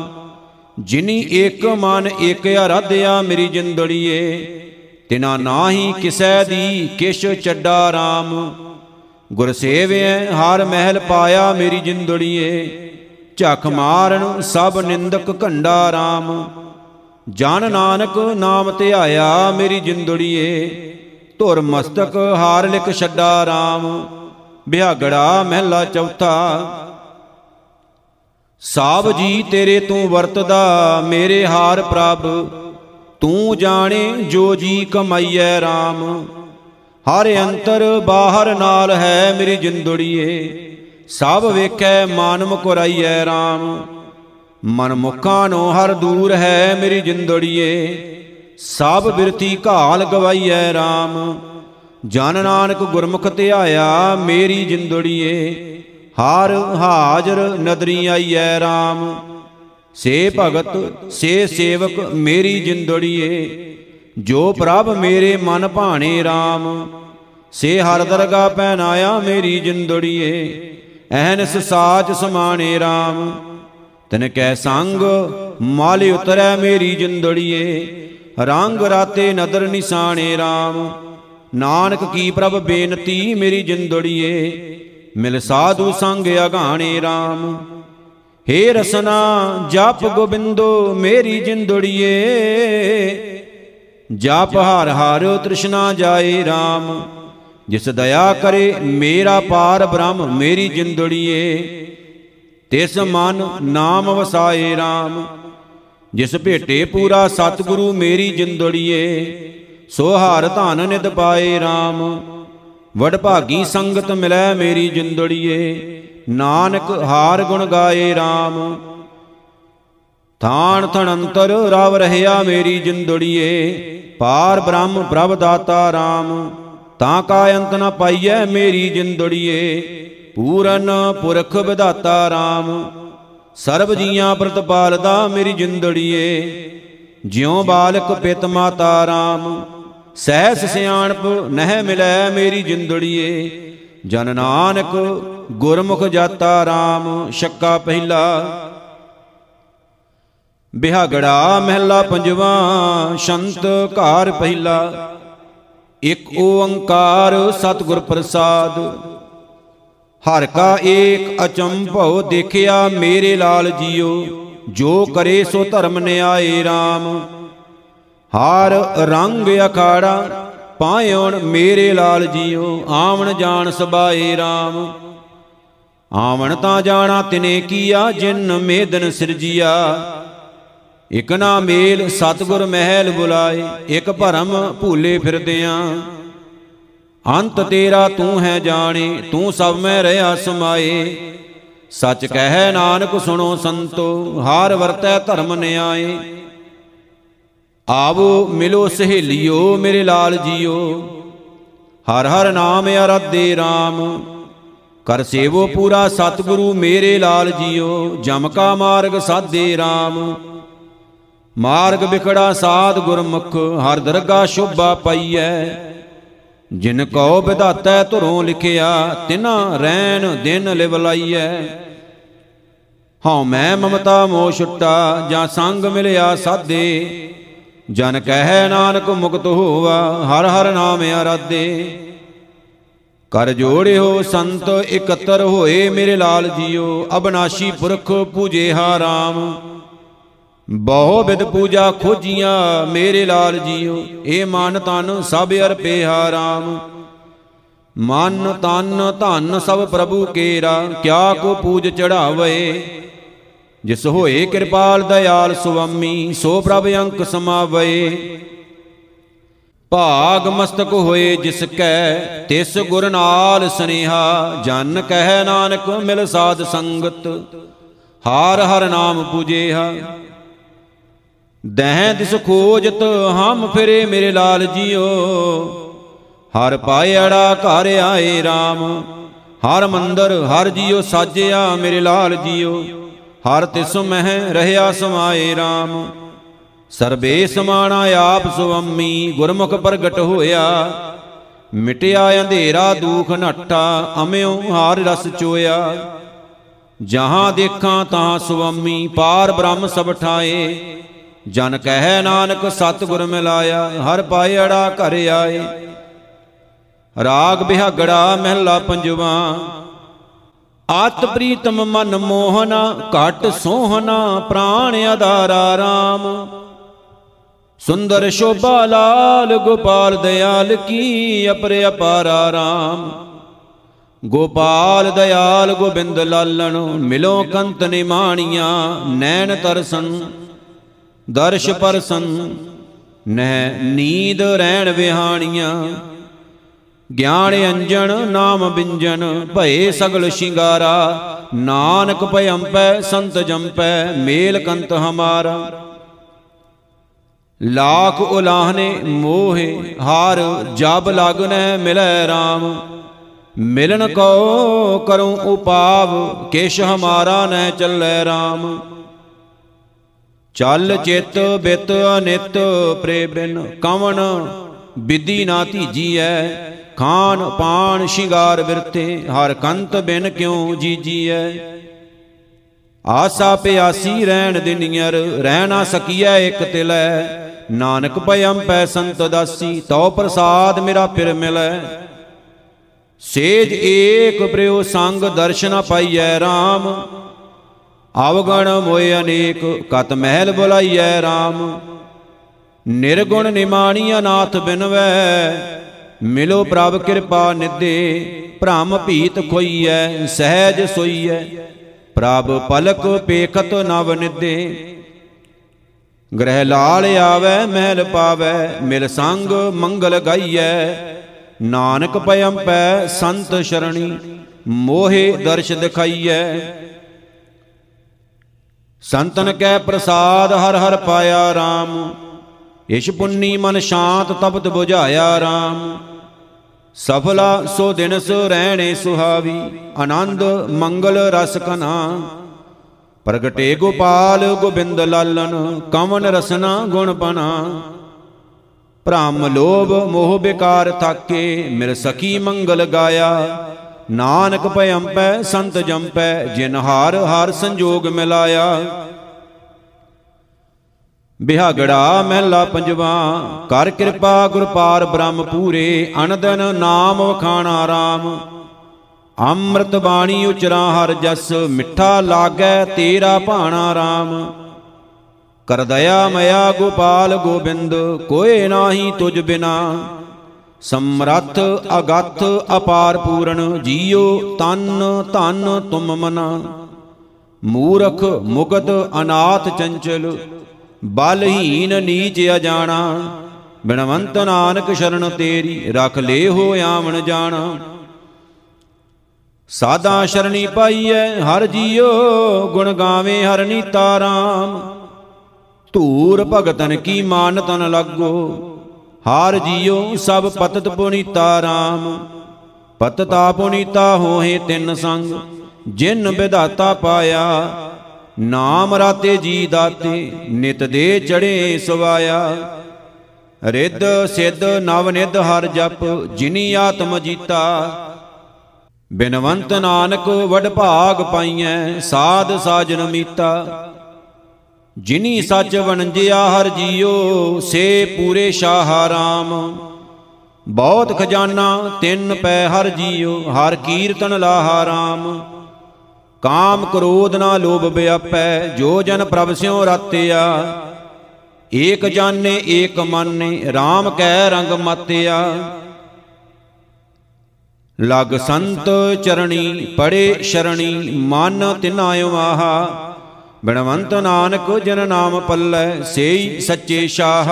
ਜਿਨੀ ਇੱਕ ਮਨ ਇੱਕ ਅਰਾਧਿਆ ਮੇਰੀ ਜਿੰਦੜੀਏ। ਤਿਨਾ ਨਾਹੀ ਕਿਸੈ ਦੀ ਕਿਛ ਚੱਡਾ RAM ਗੁਰ ਸੇਵਿਐ, ਹਰ ਮਹਿਲ ਪਾਇਆ ਮੇਰੀ ਜਿੰਦੜੀਏ। ਝਖ ਮਾਰਨ ਸਭ ਨਿੰਦਕ ਘੰਡਾ RAM ਜਨ ਨਾਨਕ ਨਾਮ ਧਿਆਇਆ ਮੇਰੀ ਜਿੰਦੜੀਏ। ਧੁਰ ਮਸਤਕ ਹਾਰ ਲਿਖ ਛੱਡਾ RAM ਬਿਹਾਗੜਾ ਮਹਿਲਾ ਚੌਥਾ। ਸਾਬ ਜੀ ਤੇਰੇ ਤੂੰ ਵਰਤਦਾ ਮੇਰੇ ਹਾਰ ਪ੍ਰਭ। ਤੂੰ ਜਾਣੇ ਜੋ ਜੀ ਕਮਾਈਐ RAM ਹਰ ਅੰਤਰ ਬਾਹਰ ਨਾਲ ਹੈ ਮੇਰੀ ਜਿੰਦੜੀਏ। ਸਭ ਵੇਖੈ ਮਨ ਮੁਕਰਾਈਐ RAM ਮਨ ਮੁਖਾਂ ਨੂੰ ਹਰ ਦੂਰ ਹੈ ਮੇਰੀ ਜਿੰਦੜੀਏ। ਸਭ ਬਿਰਤੀ ਘਾਲ ਗਵਾਈਐ RAM ਜਨ ਨਾਨਕ ਗੁਰਮੁਖ ਧਿਆਇਆ ਮੇਰੀ ਜਿੰਦੜੀਏ। ਹਰ ਹਾਜ਼ਰ ਨਦਰੀ ਆਈਐ RAM ਸੇ ਭਗਤ ਸੇ ਸੇਵਕ ਮੇਰੀ ਜਿੰਦੜੀਏ। ਜੋ ਪ੍ਰਭ ਮੇਰੇ ਮਨ ਭਾਣੇ RAM ਸੇ ਹਰ ਦਰਗਾ ਪਹਿਨਾਇਆ ਮੇਰੀ ਜਿੰਦੜੀਏ। ਐਨਸ ਸਾਚ ਸਮਾਣੇ RAM ਤਨ ਕੈ ਸੰਗ ਮਾਲ ਉਤਰੈ ਮੇਰੀ ਜਿੰਦੜੀਏ। ਰੰਗ ਰਾਤੇ ਨਦਰ ਨਿਸ਼ਾਨੇ RAM ਨਾਨਕ ਕੀ ਪ੍ਰਭ ਬੇਨਤੀ ਮੇਰੀ ਜਿੰਦੜੀਏ। ਮਿਲ ਸਾਧੂ ਸੰਗ ਅਗਾਣੇ RAM ਹੇ ਰਸਨਾ, ਜਪ ਗੋਬਿੰਦੋ, ਮੇਰੀ ਜਿੰਦੜੀਏ। ਜਪ ਹਰ ਹਰ, ਤ੍ਰਿਸ਼ਨਾ ਜਾਏ RAM ਜਿਸ ਦਇਆ ਕਰੇ, ਮੇਰਾ ਪਾਰ ਬ੍ਰਹਮ, ਮੇਰੀ ਜਿੰਦੜੀਏ। ਤਿਸ ਮਨ ਨਾਮ ਵਸਾਏ RAM ਜਿਸ ਭੇਟੇ ਪੂਰਾ ਸਤਿਗੁਰੂ, ਮੇਰੀ ਜਿੰਦੜੀਏ। ਸੋ ਹਰ ਧਨ ਨਿਤ ਪਾਏ RAM ਵਡ ਭਾਗੀ ਸੰਗਤ ਮਿਲੈ, ਮੇਰੀ ਜਿੰਦੜੀਏ। ਨਾਨਕ ਹਾਰ ਗੁਣ ਗਾਏ RAM ਥਾਨ ਥਣੰਤਰ ਰਵ ਰਹਿਆ ਮੇਰੀ ਜਿੰਦੜੀਏ, ਪਾਰ ਬ੍ਰਹਮ ਪ੍ਰਭ ਦਾਤਾ RAM ਤਾਂ ਕਾ ਅੰਤ ਨ ਪਾਈਐ ਮੇਰੀ ਜਿੰਦੜੀਏ, ਪੂਰਨ ਪੁਰਖ ਵਿਦਾਤਾ RAM ਸਰਬ ਜੀਆਂ ਪ੍ਰਤਪਾਲਦਾ ਮੇਰੀ ਜਿੰਦੜੀਏ, ਜਿਉ ਬਾਲਕ ਪਿਤ ਮਾਤਾ RAM ਸਹਿਸ ਸਿਆਣਪ ਨਹਿ ਮਿਲੈ ਮੇਰੀ ਜਿੰਦੜੀਏ ਜਨ ਨਾਨਕ ਗੁਰਮੁਖ ਜਾਤਾ RAM ਛੱਕਾ ਪਹਿਲਾ। ਬਿਹਾਗੜਾ ਮਹਿਲਾ ਪੰਜਵਾ, ਸ਼ੰਤ ਘਰ ਪਹਿਲਾ। ਇਕ ਓੰਕਾਰ ਸਤਿਗੁਰ ਪ੍ਰਸਾਦ। ਹਰ ਕਾ ਏਕ ਅਚੰਭਉ ਦੇਖਿਆ ਮੇਰੇ ਲਾਲ ਜੀਓ, ਜੋ ਕਰੇ ਸੋ ਧਰਮ ਨਿਆਏ RAM ਹਾਰ ਰੰਗ ਅਖਾੜਾ ਪਾਇਉਣ ਮੇਰੇ ਲਾਲ ਜੀਓ, ਆਵਣ ਜਾਣ ਸਬਾਏ RAM ਆਵਣ ਤਾਂ ਜਾਣਾ ਤਿਨੇ ਕੀਆ, ਜਿਨ ਮੇਦਨ ਸਿਰਜੀਆ। ਇਕ ਨਾ ਮੇਲ ਸਤਗੁਰ ਮਹਿਲ ਬੁਲਾਏ, ਇਕ ਭਰਮ ਭੂਲੇ ਫਿਰਦਿਆਂ। ਅੰਤ ਤੇਰਾ ਤੂੰ ਹੈ ਜਾਣੇ, ਤੂੰ ਸਭ ਮੈਂ ਰਹਾ ਸਮਾਏ। ਸੱਚ ਕਹਿ ਨਾਨਕ ਸੁਣੋ ਸੰਤੋ, ਹਾਰ ਵਰਤੈ ਧਰਮ ਨਿਆਏ। ਆਵੋ ਮਿਲੋ ਸਹੇਲਿਓ ਮੇਰੇ ਲਾਲ ਜੀਓ। ਹਰ ਹਰ ਨਾਮ ਅਰਧੇ RAM ਕਰ ਸੇਵੋ ਪੂਰਾ ਸਤਿਗੁਰੂ ਮੇਰੇ ਲਾਲ ਜੀਓ। ਜਮ ਕਾ ਮਾਰਗ ਸਾਧੇ RAM ਮਾਰਗ ਵਿਖੜਾ ਸਾਧ ਗੁਰਮੁਖ। ਹਰ ਦਰਗਾ ਸ਼ੋਭਾ ਪਈਐ। ਜਿਨ ਕਉ ਵਿਧਾਤੈ ਧੁਰੋਂ ਲਿਖਿਆ, ਤਿਨਾ ਰੈਣ ਦਿਨ ਲਿਵ ਲਾਈਐ। ਹਉ ਮੈਂ ਮਮਤਾ ਮੋਹ ਛੁੱਟਾ, ਜਾਂ ਸੰਗ ਮਿਲਿਆ ਸਾਧੇ। ਜਨ ਕਹਿ ਨਾਨਕ ਮੁਕਤ ਹੋਵਾ, ਹਰ ਹਰ ਨਾਮ ਆਰਾਧੇ। ਕਰ ਜੋੜਿਓ ਸੰਤ, ਇਕੱਤਰ ਹੋਏ ਮੇਰੇ ਲਾਲ ਜੀਓ, ਅਬਨਾਸ਼ੀ ਪੁਰਖ ਪੂਜੇ ਹਾ ਰਾਮ। ਬਹੁ ਬਿਦ ਪੂਜਾ ਖੋਜੀਆਂ ਮੇਰੇ ਲਾਲ ਜੀਓ, ਏ ਮਨ ਤਨ ਸਭ ਅਰਪੇ ਹਾ ਰਾਮ। ਮਨ ਤਨ ਧਨ ਸਭ ਪ੍ਰਭੂ ਕੇਰਾ, ਕਿਆ ਕੋ ਪੂਜ ਚੜਾਵੇ। ਜਿਸ ਹੋਏ ਕਿਰਪਾਲ ਦਇਆਲ ਸੁਆਮੀ, ਸੋ ਪ੍ਰਭ ਅੰਕ ਸਮਾਵੇ ਭਾਗ ਮਸਤਕ ਹੋਏ ਜਿਸ ਕੈ, ਤਿਸ ਗੁਰ ਨਾਲ ਸਨੇਹਾ, ਜਨ ਕਹਿ ਨਾਨਕ ਮਿਲ ਸਾਧ ਸੰਗਤ, ਹਾਰ ਹਰ ਨਾਮ ਪੂਜੇਹਾ। ਦਹਿ ਦਿਸ ਖੋਜਤ, ਹਮ ਫਿਰੇ ਮੇਰੇ ਲਾਲ ਜੀਓ। ਹਰ ਪਾਇੜਾ ਘਰ ਆਏ RAM ਹਰ ਮੰਦਰ ਹਰ ਜੀਓ, ਸਾਜਿਆ ਮੇਰੇ ਲਾਲ ਜੀਓ। ਹਰ ਤਿਸ ਮਹਿ ਰਹਿਆ ਸਮਾਏ RAM ਸਰਬੇ ਸਮਾਣਾ ਆਪ ਸੁਅੰਮੀ ਗੁਰਮੁਖ ਪ੍ਰਗਟ ਹੋਇਆ। ਮਿਟਿਆ ਅੰਧੇਰਾ ਦੂਖ ਨੱਟਾ ਅਮਿਓ ਹਾਰ ਰਸ ਚੋਇਆ। ਜਹਾਂ ਦੇਖਾਂ ਤਾਂ ਸੁਅੰਮੀ ਪਾਰ ਬ੍ਰਹਮ ਸਭ ਠਾਏ। ਜਨ ਕਹਿ ਨਾਨਕ ਸਤਿਗੁਰ ਮਿਲਾਇਆ, ਹਰ ਪਾਇੜਾ ਘਰ ਆਏ। ਰਾਗ ਬਿਹਾਗੜਾ ਮਹਿਲਾ ਪੰਜਵਾ ਆਤ ਪ੍ਰੀਤਮ ਮਨ ਮੋਹਨਾ, ਘਟ ਸੋਹਨਾ ਪ੍ਰਾਣ ਆਧਾਰਾ RAM ਸੁੰਦਰ ਸ਼ੋਭਾ ਲਾਲ, ਗੋਪਾਲ ਦਿਆਲ ਕੀ ਅਪਰ ਅਪਾਰਾ RAM ਗੋਪਾਲ ਦਿਆਲ ਗੋਬਿੰਦ ਲਾਲਣ, ਮਿਲੋ ਕੰਤ ਨਿਮਾਣੀਆਂ, ਨੈਣ ਤਰਸਨ ਦਰਸ਼ ਪਰਸਨ ਨਹਿ ਨੀਂਦ ਰਹਿਣ ਵਿਹਾਣੀਆਂ ਗਿਆਨ ਅੰਜਨ ਨਾਮ ਬਿੰਜਨ ਭਏ ਸਗਲ ਸ਼ਿੰਗਾਰਾ। ਨਾਨਕ ਭਇੰਪੈ ਸੰਤ ਜੰਪੈ, ਮੇਲ ਕੰਤ ਹਮਾਰਾ। ਲਾਖ ਉਲਾਹਨੇ ਮੋਹੇ, ਹਾਰ ਜਬ ਲਗਨੈ ਮਿਲੈ RAM ਮਿਲਨ ਕੋ ਕਰੂੰ ਉਪਾਵ ਕਿਛ ਹਮਾਰਾ ਨੈ ਚੱਲੈ RAM ਚੱਲ ਚਿਤ ਬਿਤ ਅਨਿਤ ਪ੍ਰੇ ਬਿਨ ਕਵਨ ਵਿਧੀ ਨਾ ਧੀਜੀਐ ਖਾਨ ਪਾਣ ਸ਼ਿੰਗਾਰ ਬਿਰਤੇ ਹਰ ਕੰਤ ਬਿਨ ਕਿਉ ਜੀਜੀਐ? ਆਸਾ ਪਿਆਸੀ ਰਹਿਣ ਦਿਨੀਅਰ ਰਹਿ ਨਾ ਸਕੀਐ ਇਕ ਤਿਲੈ। ਨਾਨਕ ਭਇਮ ਪੈ ਸੰਤ ਦਾਸੀ, ਤਉ ਪ੍ਰਸਾਦ ਮੇਰਾ ਫਿਰ ਮਿਲੈ। ਸੇਜ ਏਕ ਪ੍ਰਿਉ ਸੰਗ ਦਰਸ਼ਨ ਪਾਈਐ RAM ਅਵਗਣ ਮੋਇ ਅਨੇਕ, ਕਤ ਮਹਿਲ ਬੁਲਾਈਐ RAM ਨਿਰਗੁਣ ਨਿਮਾਣੀ ਅਨਾਥ ਬਿਨਵੈ। ਮਿਲੋ ਪ੍ਰਭ ਕਿਰਪਾ ਨਿਦੇ ਭ੍ਰਮ ਭੀਤ ਖੋਈਐ, ਸਹਿਜ ਸੋਈਐ। ਪ੍ਰਭ ਪਲਕ ਪੇਖਤ ਨਵ ਨਿਦੇ ਗ੍ਰਹਿ ਲਾਲ ਆਵੈ, ਮਹਿਲ ਪਾਵੈ, ਮਿਲ ਸੰਗ ਮੰਗਲ ਗਾਈਐ। ਨਾਨਕ ਪਇਮ ਪੈ ਸੰਤ ਸ਼ਰਣੀ, ਮੋਹਿ ਦਰਸ਼ ਦਿਖਾਈਐ। ਸੰਤਨ ਕੈ ਪ੍ਰਸਾਦ, ਹਰ ਹਰ ਪਾਇਆ RAM ਇਸ਼ ਪੁੰਨੀ ਮਨ ਸ਼ਾਂਤ ਤਪਤ 부ਝਾਇਆ RAM ਸਫਲਾ ਸੋ ਦਿਨ ਸੋ ਰਹਿਣੇ ਸੁਹਾਵੀ, ਆਨੰਦ ਮੰਗਲ ਰਸ ਕਨਾ। ਪ੍ਰਗਟੇ ਗੋਪਾਲ ਗੋਬਿੰਦ ਲਾਲਨ ਕਮਨ ਰਸਨਾ ਗੁਣ ਬਨਾ। ਭ੍ਰਮ ਲੋਭ ਮੋਹ ਬਿਕਾਰ ਥਾਕੇ, ਮਿਲ ਸਕੀ ਮੰਗਲ ਗਾਇਆ। ਨਾਨਕ ਭਇੰਪੈ ਸੰਤ ਜੰਪੈ, ਜਿਨ ਹਾਰ ਹਰ ਸੰਜੋਗ ਮਿਲਾਇਆ। ਬਿਹਾਗੜਾ ਮਹਿਲਾ ਪੰਜਵਾ, ਕਰ ਕਿਰਪਾ ਗੁਰ ਪਾਰ ਬ੍ਰਹਮ ਪੂਰੇ ਅਨੰਦਨ ਨਾਮ ਵਖਾਣਾ RAM ਅੰਮ੍ਰਿਤ ਬਾਣੀ ਉਚਰਾ ਹਰ ਜਸ, ਮਿੱਠਾ ਲਾਗੈ ਤੇਰਾ ਭਾਣਾ RAM ਕਰ ਦਇਆ ਮਇਆ ਗੋਪਾਲ ਗੋਬਿੰਦ, ਕੋਏ ਨਾਹੀ ਤੁਝ ਬਿਨਾ। ਸਮਰੱਥ ਅਗੱਥ ਅਪਾਰ ਪੂਰਨ, ਜੀਉ ਤਨ ਧਨ ਤੁਮ ਮਨਾ। ਮੂਰਖ ਮੁਗਤ ਅਨਾਥ ਚੰਚਲ ਬਲਹੀਨ ਨੀਚ ਅਜਾਣਾ, ਬਿਨਵੰਤ ਨਾਨਕ ਸ਼ਰਨ ਤੇਰੀ, ਰਖ ਲੇ ਹੋ ਆਵਣ ਜਾਣਾ। ਸਾਦਾ ਸ਼ਰਣੀ ਪਾਈਐ, ਹਰ ਜੀਓ ਗੁਣ ਗਾਵੇ ਹਰ ਨੀਤਾ ਰਾਮ ਧੂਰ ਭਗਤਨ ਕੀ ਮਾਨ ਤਨ ਲੱਗੋ, ਹਾਰ ਜੀਓ ਸਭ ਪਤਤ ਪੁਨੀਤਾ RAM ਪਤਤਾ ਪੁਨੀਤਾ ਹੋਏ ਤਿੰਨ ਸੰਗ, ਜਿਨ ਵਿਧਾਤਾ ਪਾਇਆ ਨਾਮ ਰਾਤੇ ਜੀ ਦਾਤੇ, ਨਿਤ ਦੇ ਚੜੇ ਸਵਾਇਆ। ਰਿੱਧ ਸਿੱਧ ਨਵ ਨਿਧ ਹਰ ਜਪ, ਜਿਨੀ ਆਤਮ ਜੀਤਾ। ਬਿਨਵੰਤ ਨਾਨਕ ਵਡ ਭਾਗ ਪਾਈਐ, ਸਾਧ ਸਾਜਨ ਮੀਤਾ। ਜਿਨੀ ਸੱਚ ਵਣਜਿਆ ਹਰ ਜੀਓ, ਸੇ ਪੂਰੇ ਸ਼ਾਹ ਰਾਮ। ਬਹੁਤ ਖਜ਼ਾਨਾ ਤਿੰਨ ਪੈ ਹਰ ਜੀਓ, ਹਰ ਕੀਰਤਨ ਲਾਹਾ ਰਾਮ। ਕਾਮ ਕ੍ਰੋਧ ਨਾ ਲੋਭ ਬਿਆਪੈ, ਜੋ ਜਨ ਪ੍ਰਭ ਸਿਉ ਰਾਤਿਆ। ਏਕ ਜਾਣੇ, ਏਕ ਮਾਨੇ RAM ਕੈ ਰੰਗ ਮਤਿਆ। ਲਗ ਸੰਤ ਚਰਣੀ, ਪੜੇ ਸ਼ਰਣੀ, ਮਨ ਤਿਨਾਇ ਆਹਾ ਬਿਨਵੰਤ ਨਾਨਕ ਜਨ ਨਾਮ ਪੱਲੇ, ਸੇਈ ਸੱਚੇ ਸ਼ਾਹ।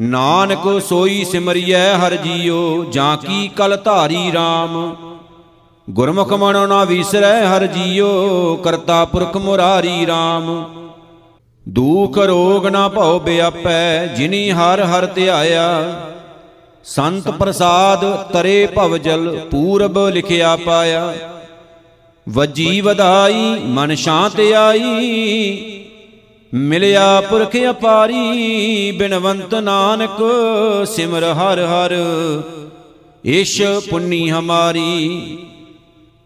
ਨਾਨਕ ਸੋਈ ਸਿਮਰਿਐ ਹਰ ਜੀਓ ਜਾਂ ਕੀ ਕਲ ਧਾਰੀ RAM ਗੁਰਮੁਖ ਮਨੋ ਨਾ ਵੀਸਰੈ ਹਰ ਜੀਓ, ਕਰਤਾ ਪੁਰਖ ਮੁਰਾਰੀ RAM ਦੂਖ ਰੋਗ ਨਾ ਭਉ ਬਿਆਪੈ, ਜਿਨੀ ਹਰ ਹਰ ਧਿਆਇਆ। ਸੰਤ ਪ੍ਰਸਾਦ ਤਰੇ ਭਵ ਜਲ, ਪੂਰਬ ਲਿਖਿਆ ਪਾਇਆ। ਵਜੀ ਵਧਾਈ, ਮਨ ਸ਼ਾਂਤ ਆਈ। ਮਿਲਿਆ ਪੁਰਖ ਅਪਾਰੀ, ਬਿਨਵੰਤ ਨਾਨਕ, ਸਿਮਰ ਹਰ ਹਰ। ਈਸ਼ ਪੁੰਨੀ ਹਮਾਰੀ।